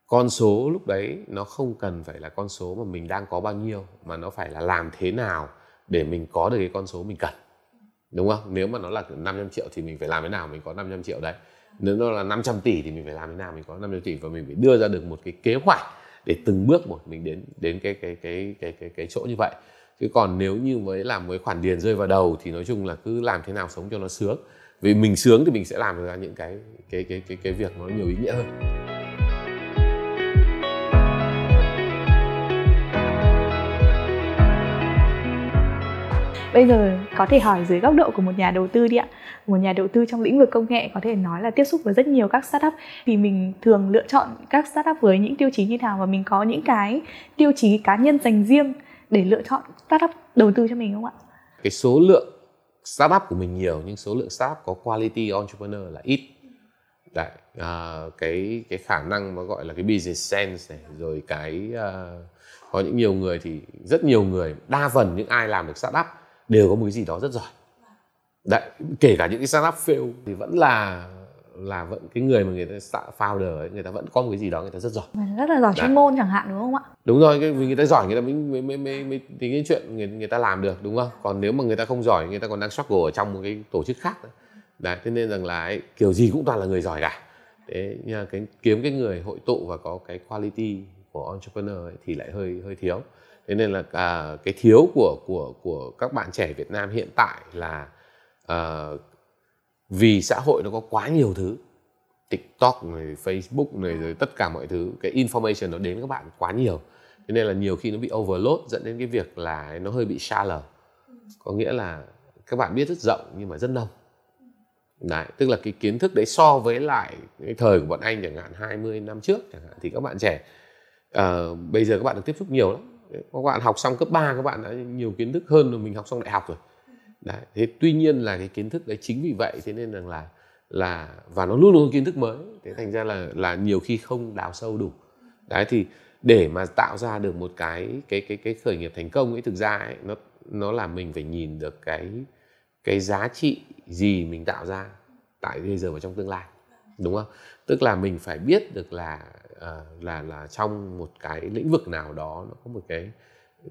con số lúc đấy nó không cần phải là con số mà mình đang có bao nhiêu, mà nó phải là làm thế nào để mình có được cái con số mình cần. Đúng không? Nếu mà nó là 500 triệu thì mình phải làm thế nào mình có 500 triệu đấy. Nếu nó là 500 tỷ thì mình phải làm thế nào mình có 500 tỷ và mình phải đưa ra được một cái kế hoạch để từng bước một mình đến đến cái cái cái cái cái cái chỗ như vậy. Chứ còn nếu như mới làm với khoản tiền rơi vào đầu thì nói chung là cứ làm thế nào sống cho nó sướng. Vì mình sướng thì mình sẽ làm ra những cái cái cái cái cái việc nó nhiều ý nghĩa hơn. Bây giờ có thể hỏi dưới góc độ của một nhà đầu tư đi ạ. Một nhà đầu tư trong lĩnh vực công nghệ có thể nói là tiếp xúc với rất nhiều các startup thì mình thường lựa chọn các startup với những tiêu chí như nào và mình có những cái tiêu chí cá nhân dành riêng để lựa chọn startup đầu tư cho mình không ạ? Cái số lượng startup của mình nhiều nhưng số lượng startup có quality entrepreneur là ít. Đấy, à, cái cái khả năng mà gọi là cái business sense này rồi cái uh, có những nhiều người thì rất nhiều người đa phần những ai làm được startup đều có một cái gì đó rất giỏi. Đấy kể cả những cái startup fail thì vẫn là là vẫn cái người mà người ta founder ấy, người ta vẫn có một cái gì đó người ta rất giỏi. Rất là giỏi chuyên môn chẳng hạn đúng không ạ? Đúng rồi vì người ta giỏi người ta mới mới mới mới, mới tính cái chuyện người, người ta làm được đúng không? Còn nếu mà người ta không giỏi người ta còn đang struggle ở trong một cái tổ chức khác đấy, đấy thế nên rằng là ấy, kiểu gì cũng toàn là người giỏi cả. Thế nhưng cái kiếm cái người hội tụ và có cái quality của entrepreneur ấy, thì lại hơi hơi thiếu thế nên là à, cái thiếu của của của các bạn trẻ Việt Nam hiện tại là à, vì xã hội nó có quá nhiều thứ. TikTok này, Facebook này rồi tất cả mọi thứ cái information nó đến các bạn quá nhiều. Thế nên là nhiều khi nó bị overload dẫn đến cái việc là nó hơi bị shallow có nghĩa là các bạn biết rất rộng nhưng mà rất nông Đấy, tức là cái kiến thức đấy so với lại cái thời của bọn anh chẳng hạn 20 năm trước chẳng hạn thì các bạn trẻ uh, bây giờ các bạn được tiếp xúc nhiều lắm các bạn học xong cấp 3 các bạn đã nhiều kiến thức hơn rồi mình học xong đại học rồi. Đấy thế tuy nhiên là cái kiến thức đấy chính vì vậy thế nên rằng là là và nó luôn luôn kiến thức mới. Thế thành ra là là nhiều khi không đào sâu đủ. Đấy thì để mà tạo ra được một cái cái cái cái khởi nghiệp thành công ấy thực ra ấy, nó nó là mình phải nhìn được cái cái giá trị gì mình tạo ra tại bây giờ và trong tương lai đúng không? Tức là mình phải biết được là uh, là là trong một cái lĩnh vực nào đó nó có một cái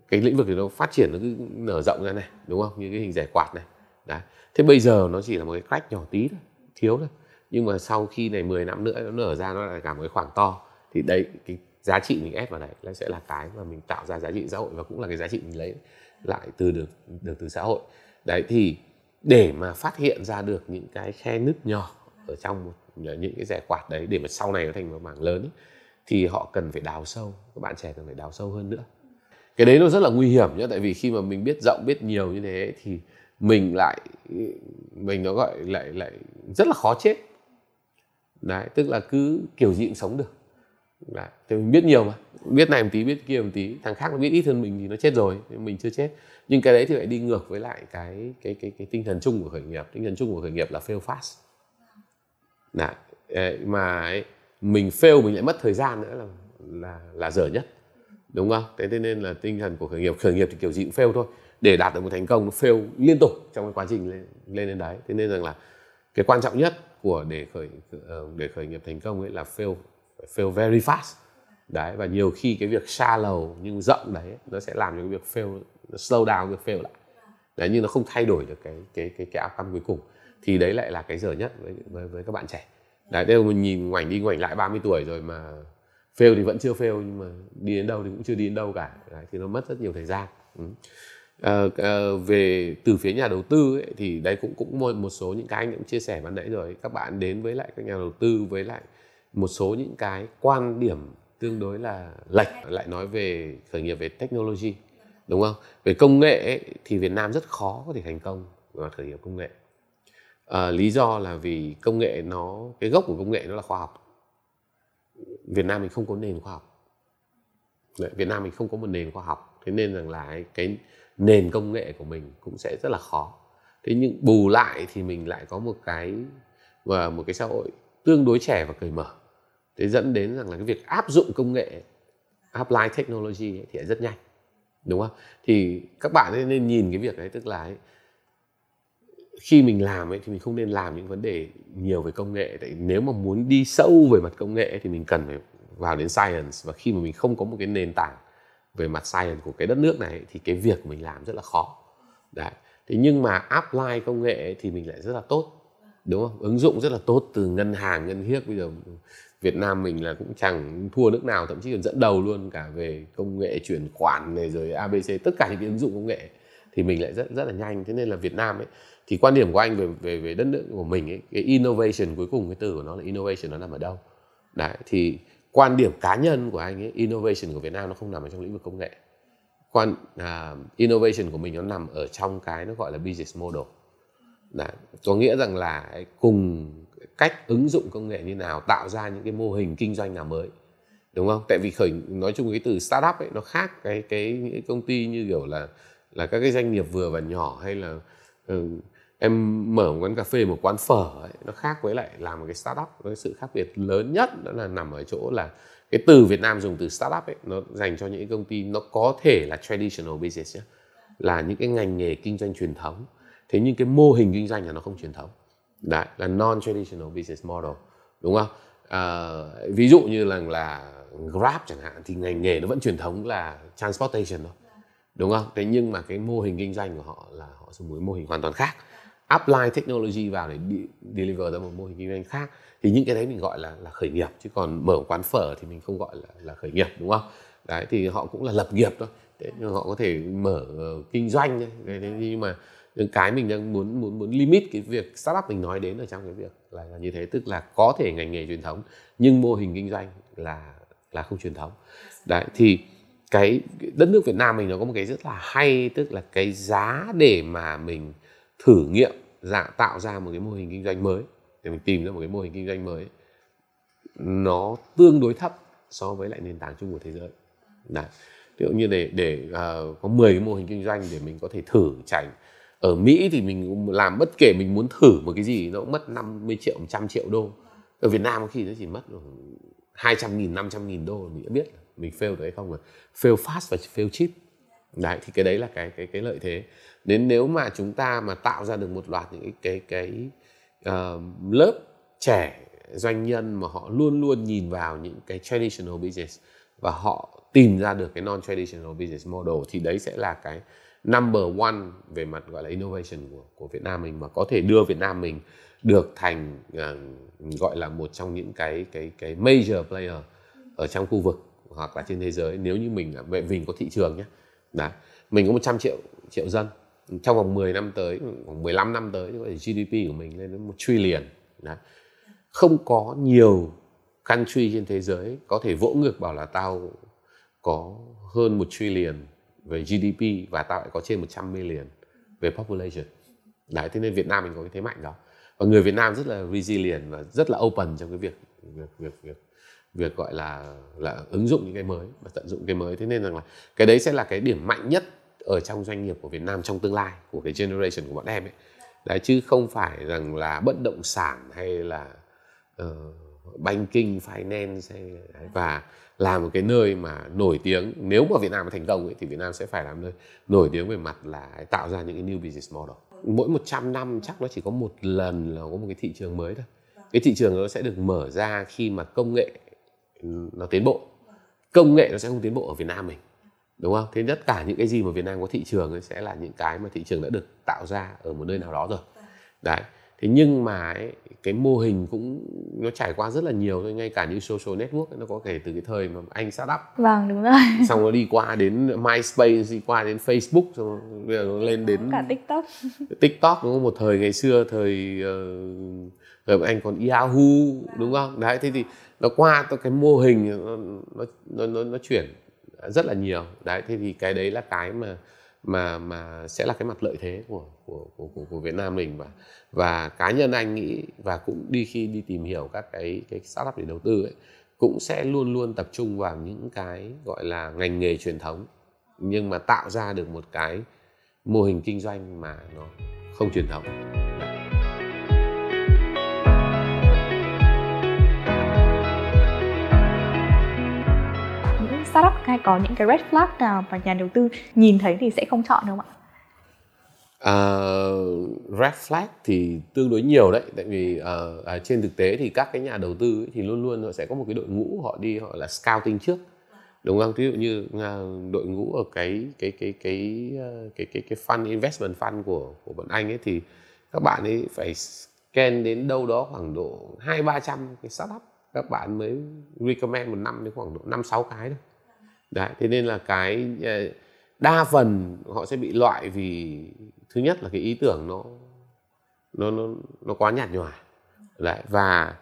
cái lĩnh vực thì nó phát triển nó cứ nở rộng ra này đúng không? Như cái hình giải quạt này. Đấy. Thế bây giờ nó chỉ là một cái cách nhỏ tí thôi thiếu thôi. Nhưng mà sau khi này 10 năm nữa nó nở ra nó lại cả một cái khoảng to thì đấy cái giá trị mình ép vào đấy nó sẽ là cái mà mình tạo ra giá trị xã hội và cũng là cái giá trị mình lấy lại từ được được từ xã hội. Đấy thì để mà phát hiện ra được những cái khe nứt nhỏ ở trong một những cái rẻ quạt đấy để mà sau này nó thành một mảng lớn ấy, thì họ cần phải đào sâu các bạn trẻ cần phải đào sâu hơn nữa. Cái đấy nó rất là nguy hiểm nhé tại vì khi mà mình biết rộng biết nhiều như thế thì mình lại mình nó gọi lại lại rất là khó chết. Đấy tức là cứ kiểu gì cũng sống được. Đấy. thì mình biết nhiều mà. Biết này một tí biết kia một tí. Thằng khác nó biết ít hơn mình thì nó chết rồi mình chưa chết. Nhưng cái đấy thì lại đi ngược với lại cái cái cái cái tinh thần chung của khởi nghiệp. Tinh thần chung của khởi nghiệp là fail fast. Đấy. mà ấy, mình fail mình lại mất thời gian nữa là là là dở nhất. Đúng không? Thế nên là tinh thần của khởi nghiệp khởi nghiệp thì kiểu gì cũng fail thôi. Để đạt được một thành công nó fail liên tục trong cái quá trình lên lên đến đấy. Thế nên rằng là cái quan trọng nhất của để khởi ờ, để khởi nghiệp thành công ấy là fail fail very fast. Đấy và nhiều khi cái việc xa lầu nhưng rộng đấy nó sẽ làm cho cái việc fail nó slow down việc fail lại. Đấy nhưng nó không thay đổi được cái cái cái cái outcome cuối cùng. Thì đấy lại là cái dở nhất với với, với các bạn trẻ đấy đây mình nhìn ngoảnh đi ngoảnh lại 30 tuổi rồi mà fail thì vẫn chưa fail nhưng mà đi đến đâu thì cũng chưa đi đến đâu cả. Đấy, thì nó mất rất nhiều thời gian. Ừ. À, à, về từ phía nhà đầu tư ấy, thì đây cũng cũng một một số những cái anh cũng chia sẻ ban nãy rồi. Các bạn đến với lại các nhà đầu tư với lại một số những cái quan điểm tương đối là lệch. Lại nói về khởi nghiệp về technology đúng không? Về công nghệ ấy, thì Việt Nam rất khó có thể thành công về khởi nghiệp công nghệ à, lý do là vì công nghệ nó cái gốc của công nghệ nó là khoa học. Việt Nam mình không có nền khoa học. Việt Nam mình không có một nền khoa học. Thế nên rằng là cái nền công nghệ của mình cũng sẽ rất là khó. Thế nhưng bù lại thì mình lại có một cái và một cái xã hội tương đối trẻ và cởi mở. Thế dẫn đến rằng là cái việc áp dụng công nghệ apply technology ấy, thì rất nhanh. Đúng không? Thì các bạn nên nhìn cái việc đấy tức là ấy, khi mình làm ấy thì mình không nên làm những vấn đề nhiều về công nghệ. Tại nếu mà muốn đi sâu về mặt công nghệ thì mình cần phải vào đến science. Và khi mà mình không có một cái nền tảng về mặt science của cái đất nước này thì cái việc mình làm rất là khó. Đấy. Thế nhưng mà apply công nghệ thì mình lại rất là tốt, đúng không? Ứng dụng rất là tốt từ ngân hàng, ngân hiếc. Bây giờ Việt Nam mình là cũng chẳng thua nước nào, thậm chí còn dẫn đầu luôn cả về công nghệ chuyển khoản này, rồi ABC tất cả những cái ứng dụng công nghệ thì mình lại rất rất là nhanh. Thế nên là Việt Nam ấy thì quan điểm của anh về về về đất nước của mình ấy cái innovation cuối cùng cái từ của nó là innovation nó nằm ở đâu? Đấy thì quan điểm cá nhân của anh ấy innovation của Việt Nam nó không nằm ở trong lĩnh vực công nghệ. Quan uh, innovation của mình nó nằm ở trong cái nó gọi là business model. Đấy. có nghĩa rằng là cùng cách ứng dụng công nghệ như nào tạo ra những cái mô hình kinh doanh nào mới đúng không? Tại vì khởi nói chung cái từ startup ấy nó khác cái cái những cái công ty như kiểu là là các cái doanh nghiệp vừa và nhỏ hay là uh, em mở một quán cà phê một quán phở ấy, nó khác với lại làm một cái startup. Cái sự khác biệt lớn nhất đó là nằm ở chỗ là cái từ Việt Nam dùng từ startup ấy nó dành cho những công ty nó có thể là traditional business nhé là những cái ngành nghề kinh doanh truyền thống. Thế nhưng cái mô hình kinh doanh là nó không truyền thống. Đấy, là non traditional business model đúng không? À, ví dụ như là là Grab chẳng hạn thì ngành nghề nó vẫn truyền thống là transportation thôi đúng không? Thế nhưng mà cái mô hình kinh doanh của họ là họ dùng một mô hình hoàn toàn khác apply technology vào để deliver ra một mô hình kinh doanh khác thì những cái đấy mình gọi là là khởi nghiệp. Chứ còn mở quán phở thì mình không gọi là là khởi nghiệp đúng không? Đấy thì họ cũng là lập nghiệp thôi. Thế nhưng họ có thể mở uh, kinh doanh đấy, nhưng mà cái mình đang muốn muốn muốn limit cái việc startup mình nói đến ở trong cái việc là, là như thế. Tức là có thể ngành nghề truyền thống nhưng mô hình kinh doanh là là không truyền thống. Đấy thì cái đất nước Việt Nam mình nó có một cái rất là hay tức là cái giá để mà mình thử nghiệm dạ, tạo ra một cái mô hình kinh doanh mới để mình tìm ra một cái mô hình kinh doanh mới nó tương đối thấp so với lại nền tảng chung của thế giới. Đấy. ví dụ như để để uh, có 10 cái mô hình kinh doanh để mình có thể thử trải ở Mỹ thì mình làm bất kể mình muốn thử một cái gì nó cũng mất 50 triệu 100 triệu đô. Ở Việt Nam có khi nó chỉ mất 200 nghìn 500 nghìn đô mình đã biết mình fail được hay không rồi. Fail fast và fail cheap. Đấy thì cái đấy là cái cái cái lợi thế nên nếu mà chúng ta mà tạo ra được một loạt những cái cái cái uh, lớp trẻ doanh nhân mà họ luôn luôn nhìn vào những cái traditional business và họ tìm ra được cái non traditional business model thì đấy sẽ là cái number one về mặt gọi là innovation của của Việt Nam mình mà có thể đưa Việt Nam mình được thành uh, gọi là một trong những cái cái cái major player ở trong khu vực hoặc là trên thế giới nếu như mình à, vậy mình có thị trường nhé Đấy. mình có 100 triệu triệu dân trong vòng 10 năm tới, khoảng 15 năm tới thì GDP của mình lên đến một trillion Đấy. không có nhiều country trên thế giới có thể vỗ ngược bảo là tao có hơn một trillion về GDP và tao lại có trên 100 million về population. Đấy, thế nên Việt Nam mình có cái thế mạnh đó. Và người Việt Nam rất là resilient và rất là open trong cái việc việc việc việc việc gọi là là ứng dụng những cái mới và tận dụng cái mới. Thế nên rằng là cái đấy sẽ là cái điểm mạnh nhất ở trong doanh nghiệp của Việt Nam trong tương lai của cái generation của bọn em ấy. Đấy chứ không phải rằng là bất động sản hay là uh, banking finance hay và là một cái nơi mà nổi tiếng. Nếu mà Việt Nam mà thành công ấy, thì Việt Nam sẽ phải làm nơi nổi tiếng về mặt là tạo ra những cái new business model. Mỗi 100 năm chắc nó chỉ có một lần là có một cái thị trường mới thôi. Cái thị trường nó sẽ được mở ra khi mà công nghệ ừ, nó tiến bộ. Công nghệ nó sẽ không tiến bộ ở Việt Nam mình đúng không? Thế tất cả những cái gì mà Việt Nam có thị trường ấy sẽ là những cái mà thị trường đã được tạo ra ở một nơi nào đó rồi. Đấy. Thế nhưng mà ấy, cái mô hình cũng nó trải qua rất là nhiều thôi. Ngay cả như social network ấy, nó có thể từ cái thời mà anh start up vâng đúng rồi. *laughs* Xong nó đi qua đến MySpace đi qua đến Facebook xong bây giờ nó lên đến cả TikTok. *laughs* TikTok đúng không? Một thời ngày xưa thời uh, thời anh còn Yahoo đúng không? Đấy thế thì nó qua cái mô hình nó nó nó nó, nó chuyển rất là nhiều. Đấy thế thì cái đấy là cái mà mà mà sẽ là cái mặt lợi thế của của của của, của Việt Nam mình. Và và cá nhân anh nghĩ và cũng đi khi đi tìm hiểu các cái cái startup để đầu tư ấy cũng sẽ luôn luôn tập trung vào những cái gọi là ngành nghề truyền thống nhưng mà tạo ra được một cái mô hình kinh doanh mà nó không truyền thống. Startup hay có những cái red flag nào mà nhà đầu tư nhìn thấy thì sẽ không chọn đâu ạ? Uh, red flag thì tương đối nhiều đấy tại vì uh, trên thực tế thì các cái nhà đầu tư ấy, thì luôn luôn họ sẽ có một cái đội ngũ họ đi họ là scouting trước. Đúng không? Ví dụ như uh, đội ngũ ở cái cái cái cái uh, cái cái cái fund investment fund của của bọn anh ấy thì các bạn ấy phải scan đến đâu đó khoảng độ hai ba trăm cái startup các bạn mới recommend một năm đến khoảng độ năm sáu cái thôi đấy thế nên là cái ờ, đa phần họ sẽ bị loại vì thứ nhất là cái ý tưởng nó nó nó nó quá nhạt nhòa. Đấy và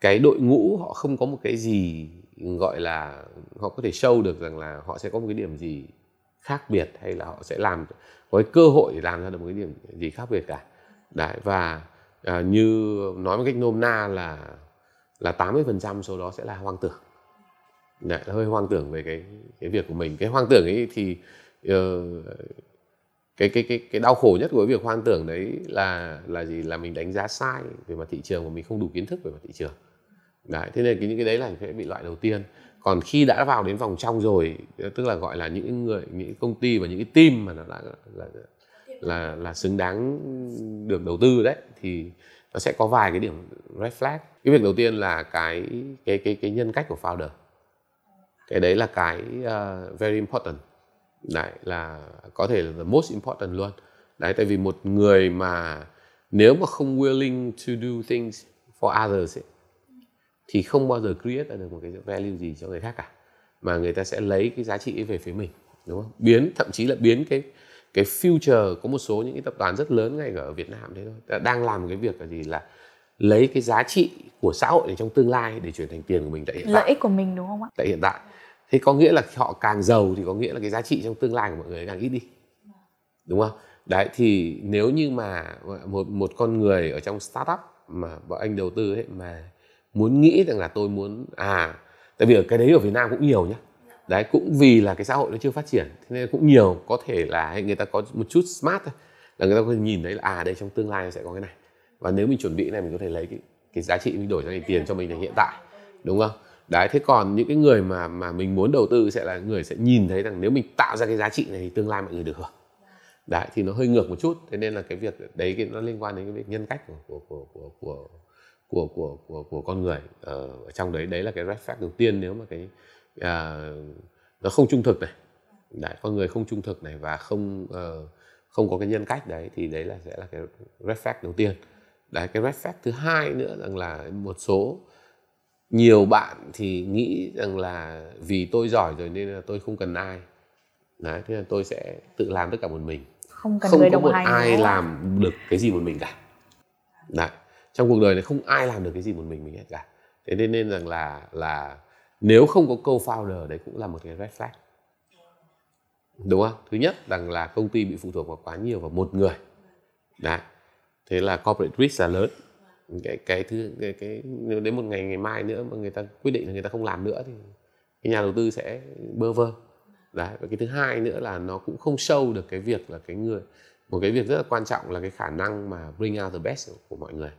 cái đội ngũ họ không có một cái gì gọi là họ có thể show được rằng là họ sẽ có một cái điểm gì khác biệt hay là họ sẽ làm có cái cơ hội để làm ra được một cái điểm gì khác biệt cả. Đấy và à, như nói một cách nôm na là là 80% số đó sẽ là hoang tưởng. Dạ, đấy, hơi hoang tưởng về cái cái việc của mình. Cái hoang tưởng ấy thì uh, cái cái cái cái đau khổ nhất của cái việc hoang tưởng đấy là là gì? Là mình đánh giá sai về mặt thị trường và mình không đủ kiến thức về mặt thị trường. Đấy thế nên cái những cái đấy là sẽ bị loại đầu tiên. Còn khi đã vào đến vòng trong rồi tức là gọi là những người những công ty và những cái team mà nó đã là là là, là xứng đáng được đầu tư đấy thì nó sẽ có vài cái điểm red flag. Cái việc đầu tiên là cái cái cái cái nhân cách của founder cái đấy là cái uh, very important. Đấy là có thể là the most important luôn. Đấy tại vì một người mà nếu mà không willing to do things for others ấy, thì không bao giờ create được một cái value gì cho người khác cả. Mà người ta sẽ lấy cái giá trị ấy về phía mình đúng không? Biến thậm chí là biến cái cái future có một số những cái tập đoàn rất lớn ngay ở Việt Nam thế thôi đang làm một cái việc là gì là lấy cái giá trị của xã hội này trong tương lai để chuyển thành tiền của mình tại hiện tại. Lợi ích của mình đúng không ạ? Tại hiện tại thế có nghĩa là họ càng giàu thì có nghĩa là cái giá trị trong tương lai của mọi người càng ít đi. Đúng không? Đấy, thì nếu như mà một một con người ở trong startup mà bọn anh đầu tư ấy, mà muốn nghĩ rằng là tôi muốn à tại vì ở cái đấy ở Việt Nam cũng nhiều nhá. Đấy, cũng vì là cái xã hội nó chưa phát triển, thế nên cũng nhiều, có thể là người ta có một chút smart thôi, là người ta có thể nhìn thấy là à đây trong tương lai sẽ có cái này. Và nếu mình chuẩn bị này, mình có thể lấy cái cái giá trị mình đổi ra thành tiền cho mình là hiện tại, đúng không? Đấy thế còn những cái người mà mà mình muốn đầu tư sẽ là người sẽ nhìn thấy rằng nếu mình tạo ra cái giá trị này thì tương lai mọi người được hưởng. Đấy thì nó hơi ngược một chút. Thế nên là cái việc đấy cái nó liên quan đến cái việc nhân cách của của của của của của của, của, của con người. Ờ, ở trong đấy đấy là cái red flag đầu tiên nếu mà cái à, nó không trung thực này. Đấy con người không trung thực này và không uh, không có cái nhân cách đấy thì đấy là sẽ là cái red flag đầu tiên. Đấy cái red flag thứ hai nữa rằng là một số nhiều bạn thì nghĩ rằng là vì tôi giỏi rồi nên là tôi không cần ai. Đấy thế là tôi sẽ tự làm tất cả một mình. Không cần không người có một hành ai làm được cái gì một mình cả. Đấy trong cuộc đời này không ai làm được cái gì một mình mình hết cả. Thế nên nên rằng là là nếu không có co-founder đấy cũng là một cái red flag. Đúng không? Thứ nhất rằng là công ty bị phụ thuộc vào quá nhiều vào một người. Đấy thế là corporate risk là lớn cái cái thứ cái, cái nếu đến một ngày ngày mai nữa mà người ta quyết định là người ta không làm nữa thì cái nhà đầu tư sẽ bơ vơ. Đấy và cái thứ hai nữa là nó cũng không sâu được cái việc là cái người một cái việc rất là quan trọng là cái khả năng mà bring out the best của mọi người.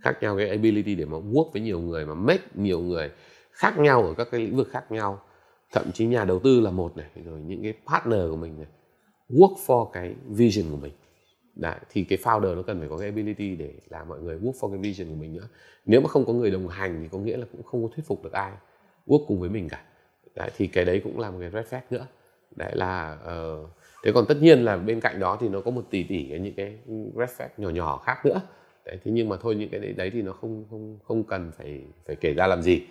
Khác nhau cái ability để mà work với nhiều người mà make nhiều người khác nhau ở các cái lĩnh vực khác nhau. Thậm chí nhà đầu tư là một này rồi những cái partner của mình này work for cái vision của mình. Đấy, thì cái founder nó cần phải có cái ability để làm mọi người work for cái vision của mình nữa. Nếu mà không có người đồng hành thì có nghĩa là cũng không có thuyết phục được ai work cùng với mình cả. Đấy, thì cái đấy cũng là một cái red flag nữa. Đấy là uh, thế còn tất nhiên là bên cạnh đó thì nó có một tỷ tỷ cái những cái red flag nhỏ nhỏ khác nữa. Đấy thế nhưng mà thôi những cái đấy, đấy thì nó không không không cần phải phải kể ra làm gì.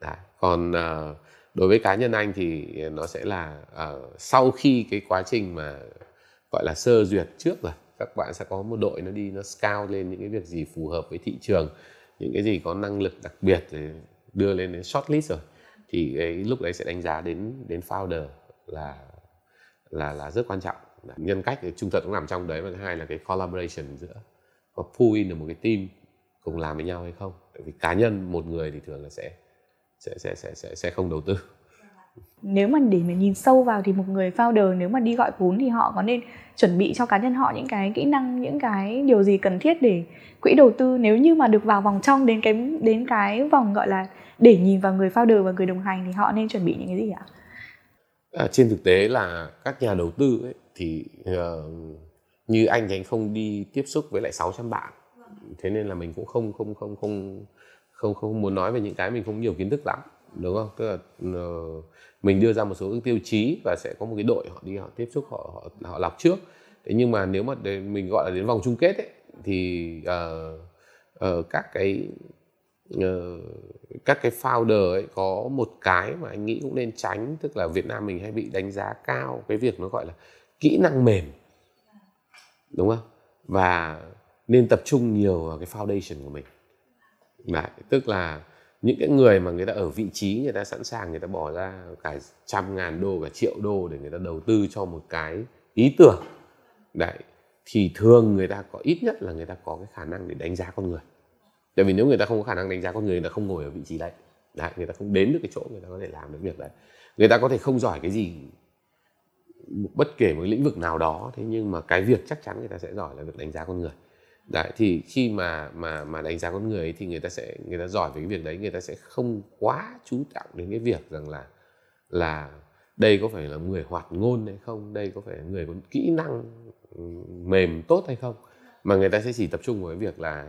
Đấy. còn uh, đối với cá nhân anh thì nó sẽ là uh, sau khi cái quá trình mà gọi là sơ duyệt trước rồi các bạn sẽ có một đội nó đi nó scout lên những cái việc gì phù hợp với thị trường những cái gì có năng lực đặc biệt để đưa lên đến shortlist rồi. Thì cái lúc đấy sẽ đánh giá đến đến founder là là là rất quan trọng. Nhân cách thì trung thật cũng nằm trong đấy và thứ hai là cái collaboration giữa có pull in được một cái team cùng làm với nhau hay không. Tại vì cá nhân một người thì thường là sẽ sẽ sẽ sẽ sẽ, sẽ không đầu tư nếu mà để mà nhìn sâu vào thì một người founder nếu mà đi gọi vốn thì họ có nên chuẩn bị cho cá nhân họ những cái kỹ năng những cái điều gì cần thiết để quỹ đầu tư? Nếu như mà được vào vòng trong đến cái đến cái vòng gọi là để nhìn vào người founder và người đồng hành thì họ nên chuẩn bị những cái gì ạ? À, trên thực tế là các nhà đầu tư ấy, thì uh, như anh thì anh không đi tiếp xúc với lại 600 bạn. Thế nên là mình cũng không không không không không không muốn nói về những cái mình không nhiều kiến thức lắm đúng không? Tức là uh, mình đưa ra một số tiêu chí và sẽ có một cái đội họ đi họ tiếp xúc họ họ, họ lọc trước. Thế nhưng mà nếu mà để mình gọi là đến vòng chung kết ấy, thì uh, uh, các cái uh, các cái founder ấy có một cái mà anh nghĩ cũng nên tránh tức là Việt Nam mình hay bị đánh giá cao cái việc nó gọi là kỹ năng mềm. Đúng không? Và nên tập trung nhiều vào cái foundation của mình. Đấy, tức là những cái người mà người ta ở vị trí người ta sẵn sàng người ta bỏ ra cả trăm ngàn đô cả triệu đô để người ta đầu tư cho một cái ý tưởng đấy thì thường người ta có ít nhất là người ta có cái khả năng để đánh giá con người tại vì nếu người ta không có khả năng đánh giá con người người ta không ngồi ở vị trí đấy đấy người ta không đến được cái chỗ người ta có thể làm được việc đấy người ta có thể không giỏi cái gì bất kể một lĩnh vực nào đó thế nhưng mà cái việc chắc chắn người ta sẽ giỏi là việc đánh giá con người đấy thì khi mà mà mà đánh giá con người ấy, thì người ta sẽ người ta giỏi về cái việc đấy người ta sẽ không quá chú trọng đến cái việc rằng là là đây có phải là người hoạt ngôn hay không đây có phải là người có kỹ năng mềm tốt hay không. Mà người ta sẽ chỉ tập trung vào cái việc là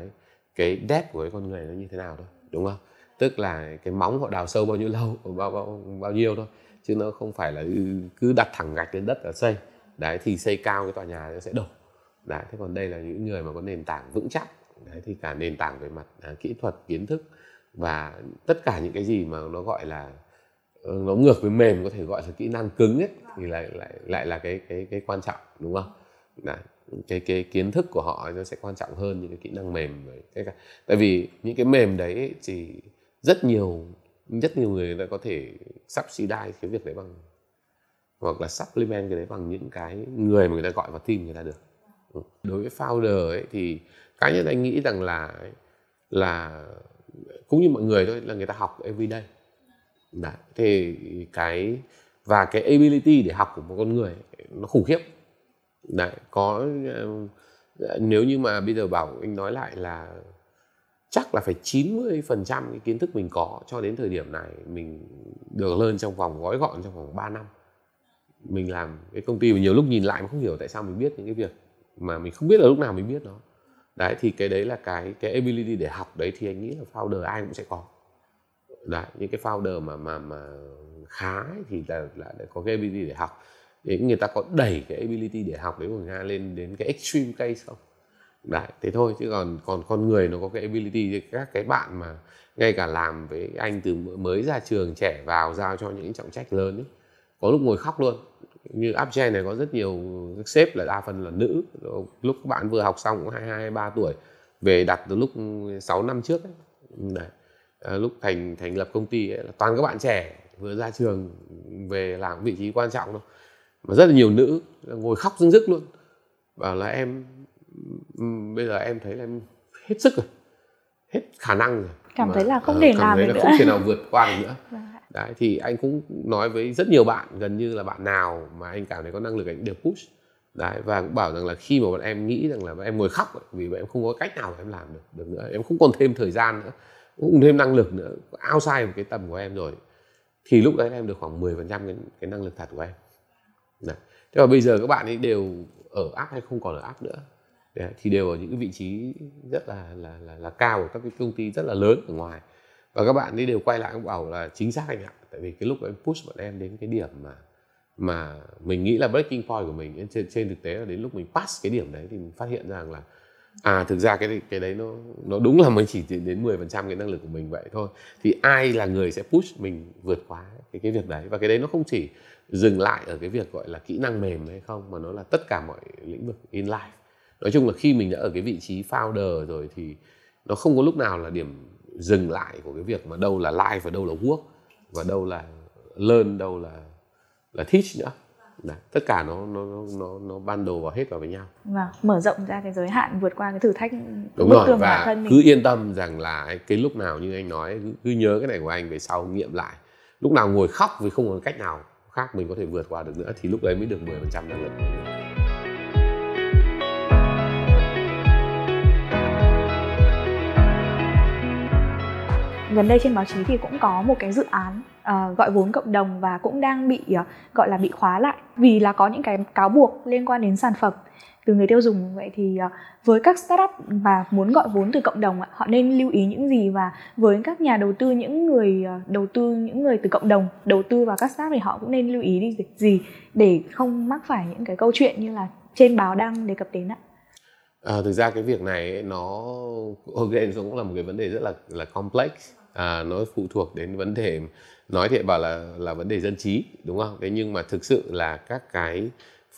cái depth của cái con người nó như thế nào thôi đúng không? Tức là cái móng họ đào sâu bao nhiêu lâu *laughs* bao bao bao nhiêu thôi chứ nó không phải là cứ đặt thẳng gạch lên đất là xây. Đấy thì xây cao cái tòa nhà nó sẽ đổ đấy thế còn đây là những người mà có nền tảng vững chắc. Đấy thì cả nền tảng về mặt à, kỹ thuật kiến thức và tất cả những cái gì mà nó gọi là ờ, nó ngược với mềm có thể gọi là kỹ năng cứng ấy thì lại lại lại là cái cái cái quan trọng đúng không? Đấy, cái cái kiến thức của họ nó sẽ quan trọng hơn những cái kỹ năng mềm cái tại vì những cái mềm đấy thì rất nhiều rất nhiều người đã có thể subsidize cái việc đấy bằng hoặc là supplement cái đấy bằng những cái người mà người ta gọi vào team người ta được. Ừ. đối với founder ấy thì cá nhân anh nghĩ rằng là là cũng như mọi người thôi là người ta học everyday Đấy. thì cái và cái ability để học của một con người nó khủng khiếp. Đấy, có ờ, nếu như mà bây giờ bảo anh nói lại là chắc là phải 90% cái kiến thức mình có cho đến thời điểm này mình được lên trong vòng gói gọn trong vòng 3 năm. Mình làm cái công ty mà nhiều lúc nhìn lại mà không hiểu tại sao mình biết những cái việc mà mình không biết là lúc nào mình biết nó. Đấy, thì cái đấy là cái cái ability để học đấy thì anh nghĩ là founder ai cũng sẽ có. Đấy, những cái founder mà mà mà khá ấy thì là là để có cái ability để học. Để người ta có đẩy cái ability để học đấy của nga lên đến cái extreme case không? Đấy, thế thôi, chứ còn còn con người nó có cái ability, các cái bạn mà ngay cả làm với anh từ mới ra trường, trẻ vào giao cho những trọng trách lớn ấy, có lúc ngồi khóc luôn như Upgen này có rất nhiều sếp là đa phần là nữ. Lúc các bạn vừa học xong cũng hai hai ba tuổi về đặt từ lúc 6 năm trước ấy. Đấy. À, lúc thành thành lập công ty ấy, là toàn các bạn trẻ vừa ra trường về làm vị trí quan trọng thôi. Mà rất là nhiều nữ ngồi khóc rưng rức luôn. Bảo là em bây giờ em thấy là em hết sức rồi hết khả năng rồi. Cảm mà, thấy là không thể uh, làm được nữa. không thể nào vượt qua được *laughs* nữa. Vâng đấy thì anh cũng nói với rất nhiều bạn gần như là bạn nào mà anh cảm thấy có năng lực anh đều push. Đấy và cũng bảo rằng là khi mà bọn em nghĩ rằng là em ngồi khóc vì em không có cách nào em làm được được nữa em không còn thêm thời gian nữa cũng thêm năng lực nữa outside một cái tầm của em rồi thì lúc đấy em được khoảng 10% cái, cái năng lực thật của em. Đấy. thế mà bây giờ các bạn ấy đều ở áp hay không còn ở áp nữa. Đấy, thì đều ở những cái vị trí rất là là là, là cao của các cái công ty rất là lớn ở ngoài và các bạn ấy đều quay lại bảo là chính xác anh ạ. Tại vì cái lúc em push bọn em đến cái điểm mà mà mình nghĩ là breaking point của mình, trên trên thực tế là đến lúc mình pass cái điểm đấy thì mình phát hiện rằng là à thực ra cái cái đấy nó nó đúng là mới chỉ đến 10% cái năng lực của mình vậy thôi. Thì ai là người sẽ push mình vượt qua cái cái việc đấy? Và cái đấy nó không chỉ dừng lại ở cái việc gọi là kỹ năng mềm hay không, mà nó là tất cả mọi lĩnh vực in life. Nói chung là khi mình đã ở cái vị trí founder rồi thì nó không có lúc nào là điểm dừng lại của cái việc mà đâu là life và đâu là work và đâu là learn đâu là là teach nữa. Đấy, tất cả nó nó nó nó ban đầu vào hết vào với nhau. Và vâng, mở rộng ra cái giới hạn vượt qua cái thử thách đúng rồi và thân mình. cứ yên tâm rằng là cái lúc nào như anh nói cứ, cứ nhớ cái này của anh về sau nghiệm lại. Lúc nào ngồi khóc vì không có cách nào khác mình có thể vượt qua được nữa thì lúc đấy mới được 10% năng lực gần đây trên báo chí thì cũng có một cái dự án uh, gọi vốn cộng đồng và cũng đang bị uh, gọi là bị khóa lại vì là có những cái cáo buộc liên quan đến sản phẩm từ người tiêu dùng. Vậy thì uh, với các startup và muốn gọi vốn từ cộng đồng họ nên lưu ý những gì? Và với các nhà đầu tư những người uh, đầu tư những người từ cộng đồng đầu tư vào các startup thì họ cũng nên lưu ý đi gì để không mắc phải những cái câu chuyện như là trên báo đang đề cập đến ạ? À, thực ra cái việc này nó again cũng là một cái vấn đề rất là là complex. À, nó phụ thuộc đến vấn đề nói thì bảo là là vấn đề dân trí đúng không? Thế nhưng mà thực sự là các cái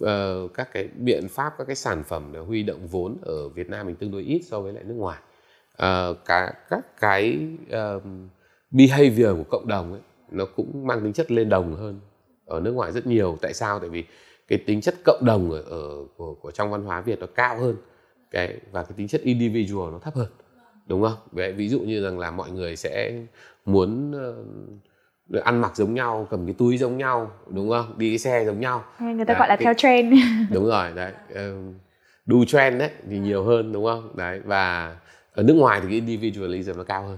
uh, các cái biện pháp các cái sản phẩm để huy động vốn ở Việt Nam mình tương đối ít so với lại nước ngoài. Uh, cả các cái uh, behavior của cộng đồng ấy nó cũng mang tính chất lên đồng hơn ở nước ngoài rất nhiều. Tại sao? Tại vì cái tính chất cộng đồng ở, ở của, của trong văn hóa Việt nó cao hơn cái và cái tính chất individual nó thấp hơn đúng không? Vậy ví dụ như rằng là mọi người sẽ muốn uh, ăn mặc giống nhau cầm cái túi giống nhau đúng không? Đi cái xe giống nhau. Người ta đấy, gọi là thì, theo trend. *laughs* Đúng rồi đấy uh, đu trend đấy thì nhiều hơn đúng không? Đấy và ở nước ngoài thì cái individualism nó cao hơn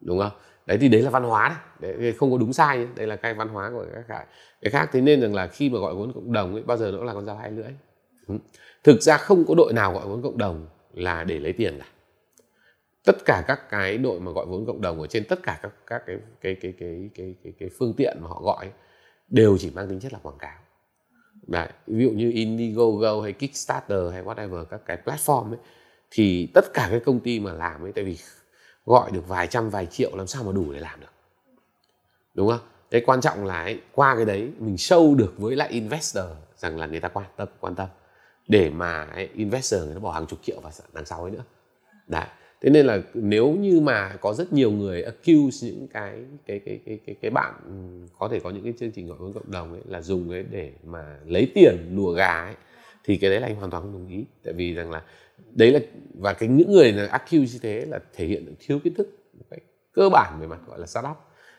đúng không? Đấy thì đấy là văn hóa đấy, đấy không có đúng sai đây là cái văn hóa của các cái cái khác. Thế nên rằng là khi mà gọi vốn cộng đồng ấy bao giờ nó cũng là con dao hai lưỡi thực ra không có đội nào gọi vốn cộng đồng là để lấy tiền cả. Tất cả các cái đội mà gọi vốn cộng đồng ở trên tất cả các các cái cái cái cái cái cái, cái phương tiện mà họ gọi đều chỉ mang tính chất là quảng cáo. Đấy, ví dụ như Indiegogo hay Kickstarter hay whatever các cái platform ấy thì tất cả các công ty mà làm ấy tại vì gọi được vài trăm vài triệu làm sao mà đủ để làm được? Đúng không? Cái quan trọng là ấy, qua cái đấy mình sâu được với lại investor rằng là người ta quan tâm quan tâm để mà investor người ta bỏ hàng chục triệu vào đằng sau ấy nữa. Đấy. Thế nên là nếu như mà có rất nhiều người accuse những cái cái cái cái cái cái bạn ừ, có thể có những cái chương trình gọi vốn cộng đồng ấy, là dùng ấy để mà lấy tiền lùa gà ấy, thì cái đấy là anh hoàn toàn không đồng ý. Tại vì rằng là đấy là, và cái những người là accuse như thế là thể hiện được thiếu kiến thức một cách cơ bản về mặt, gọi là startup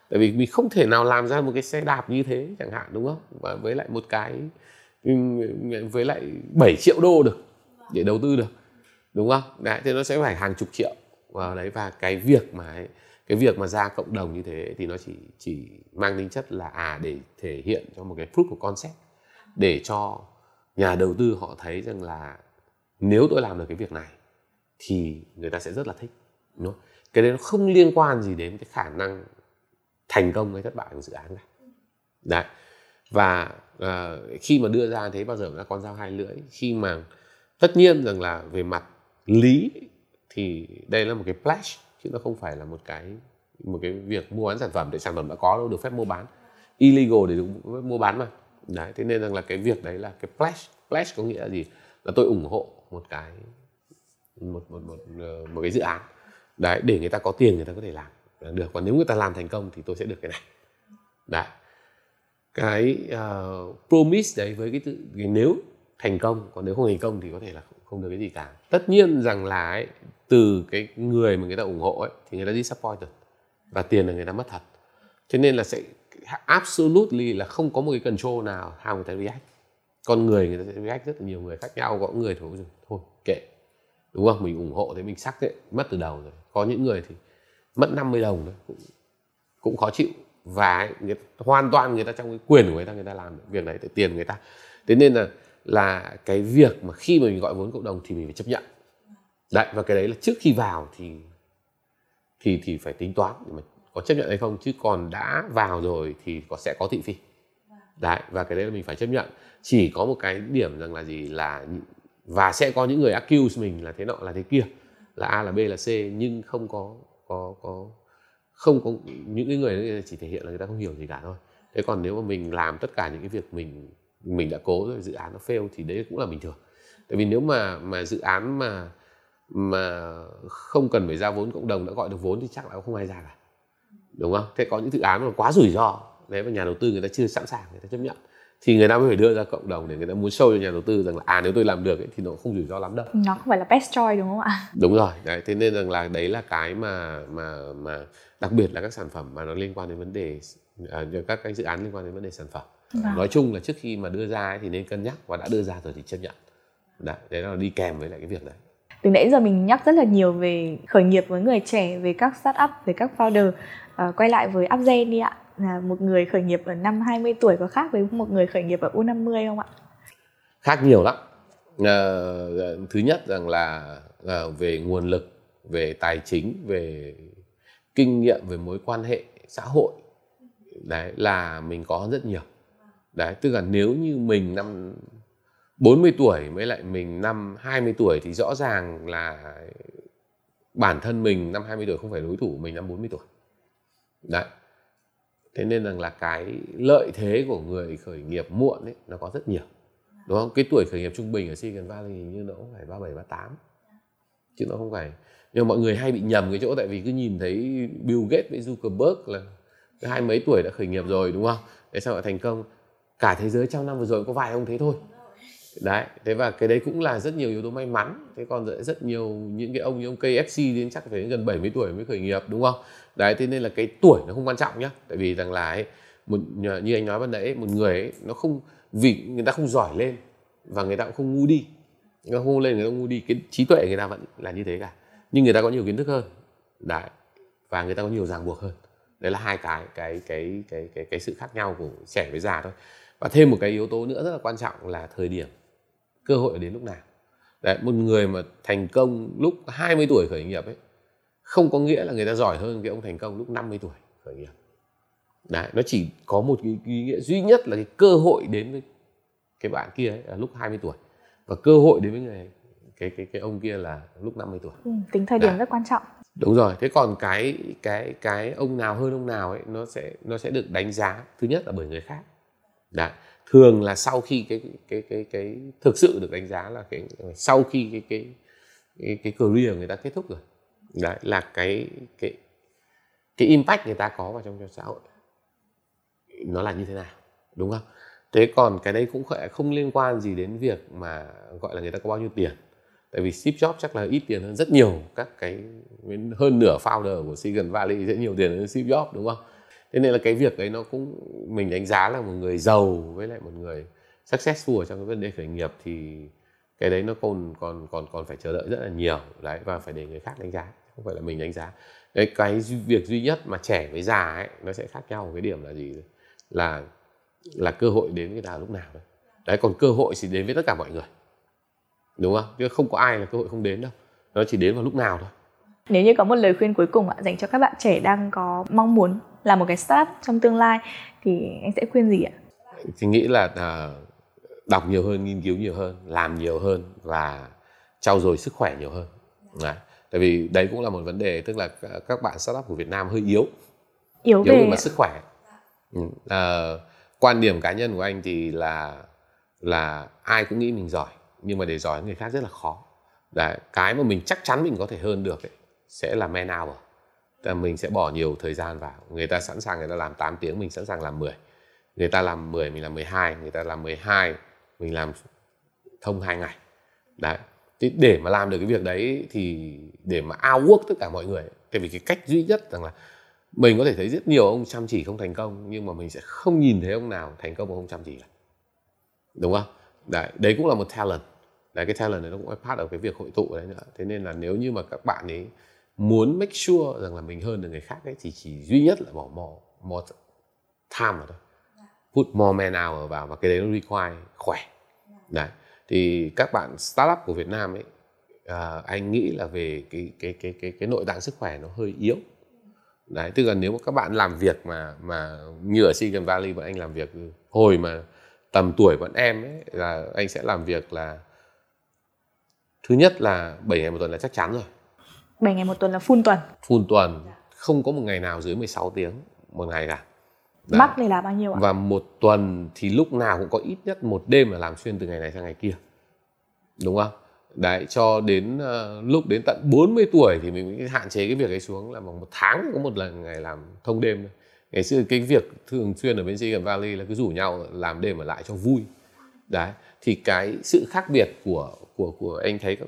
tại vì mình không thể nào làm ra một cái xe đạp như thế chẳng hạn, đúng không? Và với lại một cái với lại 7 triệu đô được để đầu tư được, đúng không? Đấy, thế nó sẽ phải hàng chục triệu. Vào đấy, và cái việc mà cái việc mà ra cộng đồng như thế thì nó chỉ chỉ mang tính chất là à để thể hiện cho một cái proof của concept. Để cho nhà đầu tư họ thấy rằng là nếu tôi làm được cái việc này thì người ta sẽ rất là thích, đúng không? cái đấy nó không liên quan gì đến cái khả năng thành công hay thất bại của dự án này đấy và uh, khi mà đưa ra thế bao giờ là con dao hai lưỡi khi mà tất nhiên rằng là về mặt lý thì đây là một cái pledge chứ nó không phải là một cái một cái việc mua bán sản phẩm để sản phẩm đã có đâu được phép mua bán. Illegal để được mua bán mà. Đấy thế nên rằng là cái việc đấy là cái pledge pledge có nghĩa là gì? Là tôi ủng hộ một cái một một một ờ, một cái dự án. Đấy để người ta có tiền người ta có thể làm. Được còn nếu người ta làm thành công thì tôi sẽ được cái này. Đấy cái uh, promise đấy với cái, tự, cái nếu thành công còn nếu không thành công thì có thể là không được cái gì cả. Tất nhiên rằng là ấy, từ cái người mà người ta ủng hộ ấy thì người ta disappointed và tiền là người ta mất thật. Cho nên là sẽ absolutely là không có một cái control nào how người ta react. Con người người ta sẽ react rất là nhiều người khác nhau có người thôi thôi kệ. Đúng không? Mình ủng hộ thế mình sắc ấy, mất từ đầu rồi. Có những người thì mất 50 đồng đấy cũng, cũng khó chịu và người, hoàn toàn người ta trong cái quyền của người ta người ta làm việc đấy để tiền người ta. Thế nên là là cái việc mà khi mà mình gọi vốn cộng đồng thì mình phải chấp nhận. Đấy và cái đấy là trước khi vào thì thì thì phải tính toán để mà có chấp nhận hay không. Chứ còn đã vào rồi thì có sẽ có thị phi. Đấy và cái đấy là mình phải chấp nhận. Chỉ có một cái điểm rằng là gì là và sẽ có những người accuse mình là thế nọ là thế kia. Là a là b là c nhưng không có có có không có những cái người chỉ thể hiện là người ta không hiểu gì cả thôi. Thế còn nếu mà mình làm tất cả những cái việc mình mình đã cố rồi, dự án nó fail thì đấy cũng là bình thường. Tại vì nếu mà mà dự án mà mà không cần phải ra vốn, cộng đồng đã gọi được vốn thì chắc là không ai ra cả. Đúng không? Thế có những dự án mà quá rủi ro đấy mà nhà đầu tư người ta chưa sẵn sàng, người ta chấp nhận thì người ta mới phải đưa ra cộng đồng để người ta muốn show cho nhà đầu tư rằng là à nếu tôi làm được ấy, thì nó không rủi ro lắm đâu. Nó không phải là best choice đúng không ạ? *laughs* Đúng rồi đấy thế nên rằng là đấy là cái mà mà mà đặc biệt là các sản phẩm mà nó liên quan đến vấn đề à, các cái dự án liên quan đến vấn đề sản phẩm. Vâng. nói chung là trước khi mà đưa ra ấy, thì nên cân nhắc và đã đưa ra rồi thì chấp nhận. Đấy, đấy là đi kèm với lại cái việc đấy từ nãy giờ mình nhắc rất là nhiều về khởi nghiệp với người trẻ về các startup về các founder. À, quay lại với Upgen đi ạ là một người khởi nghiệp ở năm 20 tuổi có khác với một người khởi nghiệp ở U50 không ạ? Khác nhiều lắm. À, thứ nhất rằng là à, về nguồn lực, về tài chính, về kinh nghiệm, về mối quan hệ xã hội đấy là mình có rất nhiều. Đấy, tức là nếu như mình năm 40 tuổi với lại mình năm 20 tuổi thì rõ ràng là bản thân mình năm 20 tuổi không phải đối thủ mình năm 40 tuổi. Đấy thế nên rằng là cái lợi thế của người khởi nghiệp muộn ấy, nó có rất nhiều. Đúng không? Cái tuổi khởi nghiệp trung bình ở Silicon Valley hình như nó cũng phải ba bảy, ba tám. Chứ nó không phải. Nhưng mọi người hay bị nhầm cái chỗ tại vì cứ nhìn thấy Bill Gates với Zuckerberg là cái hai mấy tuổi đã khởi nghiệp rồi, đúng không? Để sao lại thành công? Cả thế giới trong năm vừa rồi có vài ông thế thôi đấy thế và cái đấy cũng là rất nhiều yếu tố may mắn. Thế còn rất nhiều những cái ông như ông KFC đến chắc phải đến gần 70 tuổi mới khởi nghiệp đúng không? Đấy thế nên là cái tuổi nó không quan trọng nhá. Tại vì rằng là ấy, một như anh nói ban nãy một người ấy, nó không vì người ta không giỏi lên và người ta cũng không ngu đi. Người ta không lên người ta không ngu đi. Cái trí tuệ người ta vẫn là như thế cả. Nhưng người ta có nhiều kiến thức hơn. Đấy và người ta có nhiều ràng buộc hơn. Đấy là hai cái cái cái cái cái cái sự khác nhau của trẻ với già thôi. Và thêm một cái yếu tố nữa rất là quan trọng là thời điểm cơ hội đến lúc nào đấy một người mà thành công lúc 20 tuổi khởi nghiệp ấy không có nghĩa là người ta giỏi hơn cái ông thành công lúc 50 tuổi khởi nghiệp đấy nó chỉ có một cái ý nghĩa duy nhất là cái cơ hội đến với cái bạn kia ấy, là lúc 20 tuổi và cơ hội đến với người cái cái cái ông kia là lúc 50 tuổi. Ừ, tính thời điểm đấy. rất quan trọng. Đúng rồi. Thế còn cái cái cái ông nào hơn ông nào ấy nó sẽ nó sẽ được đánh giá thứ nhất là bởi người khác. Đấy thường là sau khi cái cái cái cái thực sự được đánh giá là cái sau khi cái cái cái, cái career người ta kết thúc rồi. Đấy là cái cái cái impact người ta có vào trong, xã hội. Nó là như thế nào đúng không? Thế còn cái đấy cũng không liên quan gì đến việc mà gọi là người ta có bao nhiêu tiền. Tại vì Steve Jobs chắc là ít tiền hơn rất nhiều các cái hơn nửa founder của Silicon Valley sẽ nhiều tiền hơn Steve Jobs đúng không? Thế nên là cái việc đấy nó cũng, mình đánh giá là một người giàu với lại một người successful trong cái vấn đề khởi nghiệp thì cái đấy nó còn còn còn còn phải chờ đợi rất là nhiều. Đấy, và phải để người khác đánh giá không phải là mình đánh giá. Cái cái việc duy nhất mà trẻ với già ấy, nó sẽ khác nhau cái điểm là gì? Là là cơ hội đến với nào lúc nào đấy. Đấy, còn cơ hội thì đến với tất cả mọi người. Đúng không? Chứ không có ai là cơ hội không đến đâu. Nó chỉ đến vào lúc nào thôi nếu như có một lời khuyên cuối cùng ạ dành cho các bạn trẻ đang có mong muốn làm một cái startup trong tương lai thì anh sẽ khuyên gì ạ? Thì nghĩ là uh, đọc nhiều hơn, nghiên cứu nhiều hơn, làm nhiều hơn và trau dồi sức khỏe nhiều hơn. Đấy. Tại vì đấy cũng là một vấn đề tức là các bạn startup của Việt Nam hơi yếu. Yếu, yếu về mặt sức khỏe. Uh, quan điểm cá nhân của anh thì là là ai cũng nghĩ mình giỏi nhưng mà để giỏi người khác rất là khó. Đấy, cái mà mình chắc chắn mình có thể hơn được ấy, sẽ là man hour. Là mình sẽ bỏ nhiều thời gian vào. Người ta sẵn sàng người ta làm 8 tiếng, mình sẵn sàng làm 10 người ta làm 10 mình làm 12 người ta làm 12 mình làm thông hai ngày. Đấy. Thì để mà làm được cái việc đấy thì để mà outwork tất cả mọi người, tại vì cái cách duy nhất rằng là mình có thể thấy rất nhiều ông chăm chỉ không thành công, nhưng mà mình sẽ không nhìn thấy ông nào thành công mà không chăm chỉ cả. Đúng không? Đấy đấy cũng là một talent. Đấy, cái talent này nó cũng phát ở cái việc hội tụ đấy nữa. Thế nên là nếu như mà các bạn ấy muốn make sure rằng là mình hơn được người khác ấy thì chỉ duy nhất là bỏ more, more time vào thôi. Put more man hour vào và cái đấy nó require khỏe. Đấy. Thì các bạn startup của Việt Nam ấy à, anh nghĩ là về cái cái cái cái cái nội tạng sức khỏe nó hơi yếu. Đấy tức là nếu mà các bạn làm việc mà mà như ở Silicon Valley mà anh làm việc ừ, hồi mà tầm tuổi bọn em ấy là anh sẽ làm việc là thứ nhất là 7 ngày một tuần là chắc chắn rồi. 7 ngày một tuần là full tuần full tuần không có một ngày nào dưới 16 tiếng một ngày cả Đấy. Mắc thì là bao nhiêu ạ? Và một tuần thì lúc nào cũng có ít nhất một đêm là làm xuyên từ ngày này sang ngày kia. Đúng không? Đấy, cho đến uh, lúc đến tận 40 tuổi thì mình mới hạn chế cái việc ấy xuống là một tháng có một lần ngày làm thông đêm thôi. Ngày xưa cái việc thường xuyên ở bên Silicon Valley là cứ rủ nhau làm đêm ở lại cho vui. Đấy, thì cái sự khác biệt của của của anh thấy các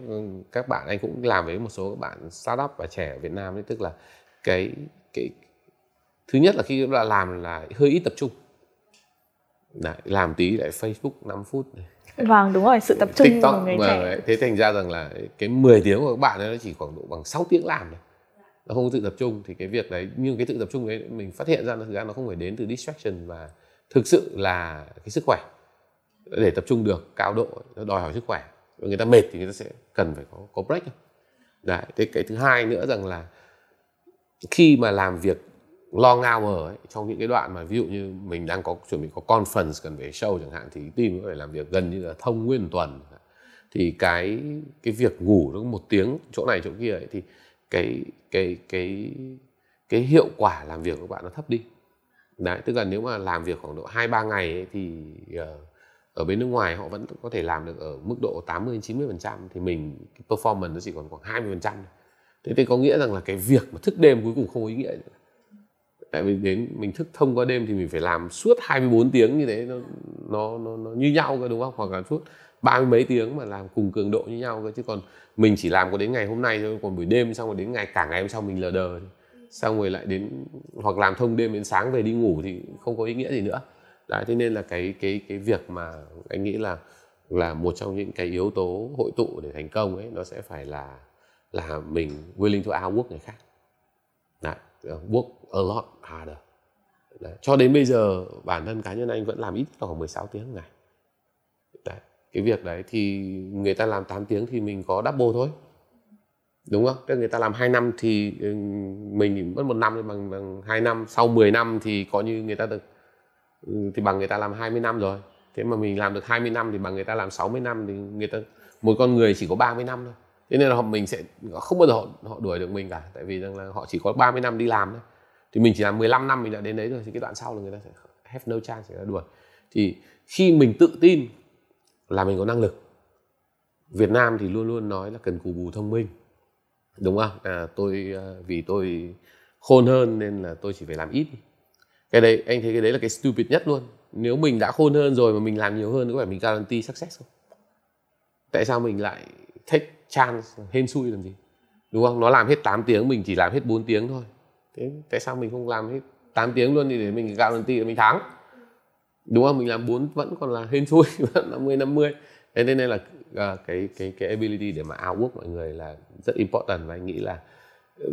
các bạn anh cũng làm với một số các bạn startup và trẻ ở Việt Nam ấy tức là cái cái thứ nhất là khi là làm là hơi ít tập trung. Đấy, làm tí lại Facebook 5 phút này. Vâng đúng rồi sự tập trung TikTok, của người trẻ. ấy, thế thành ra rằng là cái 10 tiếng của các bạn ấy nó chỉ khoảng độ bằng 6 tiếng làm thôi. Nó không có tự tập trung thì cái việc đấy nhưng cái tự tập trung đấy mình phát hiện ra là thực ra nó không phải đến từ distraction và thực sự là cái sức khỏe để tập trung được cao độ nó đòi hỏi sức khỏe. Và người ta mệt thì người ta sẽ cần phải có có break. Đấy thế cái thứ hai nữa rằng là khi mà làm việc long hour ấy, trong những cái đoạn mà ví dụ như mình đang có chuẩn bị có conference cần về show chẳng hạn thì team có phải làm việc gần như là thông nguyên tuần. Thì cái cái việc ngủ nó một tiếng chỗ này chỗ kia ấy, thì cái cái cái cái hiệu quả làm việc của bạn nó thấp đi. Đấy tức là nếu mà làm việc khoảng độ hai ba ngày ấy, thì uh, ở bên nước ngoài họ vẫn có thể làm được ở mức độ 80 90 phần trăm thì mình cái performance nó chỉ còn khoảng 20 phần trăm thế thì có nghĩa rằng là cái việc mà thức đêm cuối cùng không có ý nghĩa nữa. Tại vì đến mình thức thông qua đêm thì mình phải làm suốt 24 tiếng như thế nó nó nó, nó như nhau cơ đúng không? Hoặc là suốt ba mươi mấy tiếng mà làm cùng cường độ như nhau cơ. Chứ còn mình chỉ làm có đến ngày hôm nay thôi còn buổi đêm xong rồi đến ngày cả ngày hôm sau mình lờ đờ xong rồi lại đến hoặc làm thông đêm đến sáng về đi ngủ thì không có ý nghĩa gì nữa đấy thế nên là cái cái cái việc mà anh nghĩ là là một trong những cái yếu tố hội tụ để thành công ấy nó sẽ phải là là mình willing to outwork người khác đấy, work a lot harder đấy. cho đến bây giờ bản thân cá nhân anh vẫn làm ít khoảng 16 tiếng ngày đấy. cái việc đấy thì người ta làm 8 tiếng thì mình có double thôi đúng không? Tức người ta làm 2 năm thì ừ, mình mất một năm bằng bằng 2 năm, sau 10 năm thì có như người ta được Ừ, thì bằng người ta làm 20 năm rồi. Thế mà mình làm được 20 năm thì bằng người ta làm 60 năm thì người ta một con người chỉ có 30 năm thôi. Thế nên là họ mình sẽ không bao giờ họ, họ đuổi được mình cả tại vì rằng là họ chỉ có 30 năm đi làm thôi. Thì mình chỉ làm 15 năm mình đã đến đấy rồi thì cái đoạn sau là người ta sẽ have no chance sẽ đuổi. Thì khi mình tự tin là mình có năng lực Việt Nam thì luôn luôn nói là cần cù bù thông minh đúng không à, tôi à, vì tôi khôn hơn nên là tôi chỉ phải làm ít cái đấy, anh thấy cái đấy là cái stupid nhất luôn. Nếu mình đã khôn hơn rồi mà mình làm nhiều hơn, có phải mình guarantee success không? Tại sao mình lại take chance, hên xui làm gì? Đúng không? Nó làm hết 8 tiếng, mình chỉ làm hết 4 tiếng thôi. Thế tại sao mình không làm hết 8 tiếng luôn thì để mình guarantee là mình thắng? Đúng không? Mình làm 4 vẫn còn là hên xui, *laughs* vẫn 50 50 thế nên là à, cái cái cái ability để mà outwork mọi người là rất important và anh nghĩ là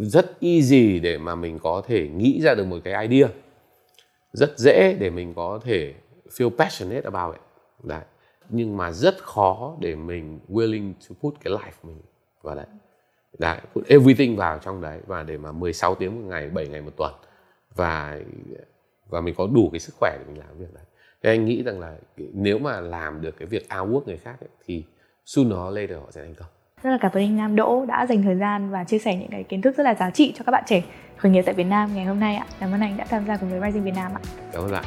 rất easy để mà mình có thể nghĩ ra được một cái idea rất dễ để mình có thể feel passionate about it. Đấy. Nhưng mà rất khó để mình willing to put cái life mình vào đấy. Đấy put everything vào trong đấy và để mà 16 tiếng một ngày 7 ngày một tuần. Và và mình có đủ cái sức khỏe để mình làm việc đấy. Thì anh nghĩ rằng là nếu mà làm được cái việc outwork người khác ấy, thì sooner or later họ sẽ thành công rất là cảm ơn anh Nam Đỗ đã dành thời gian và chia sẻ những cái kiến thức rất là giá trị cho các bạn trẻ khởi nghiệp tại Việt Nam ngày hôm nay ạ. Cảm ơn anh đã tham gia cùng với Rising Việt Nam ạ. Cảm ơn bạn.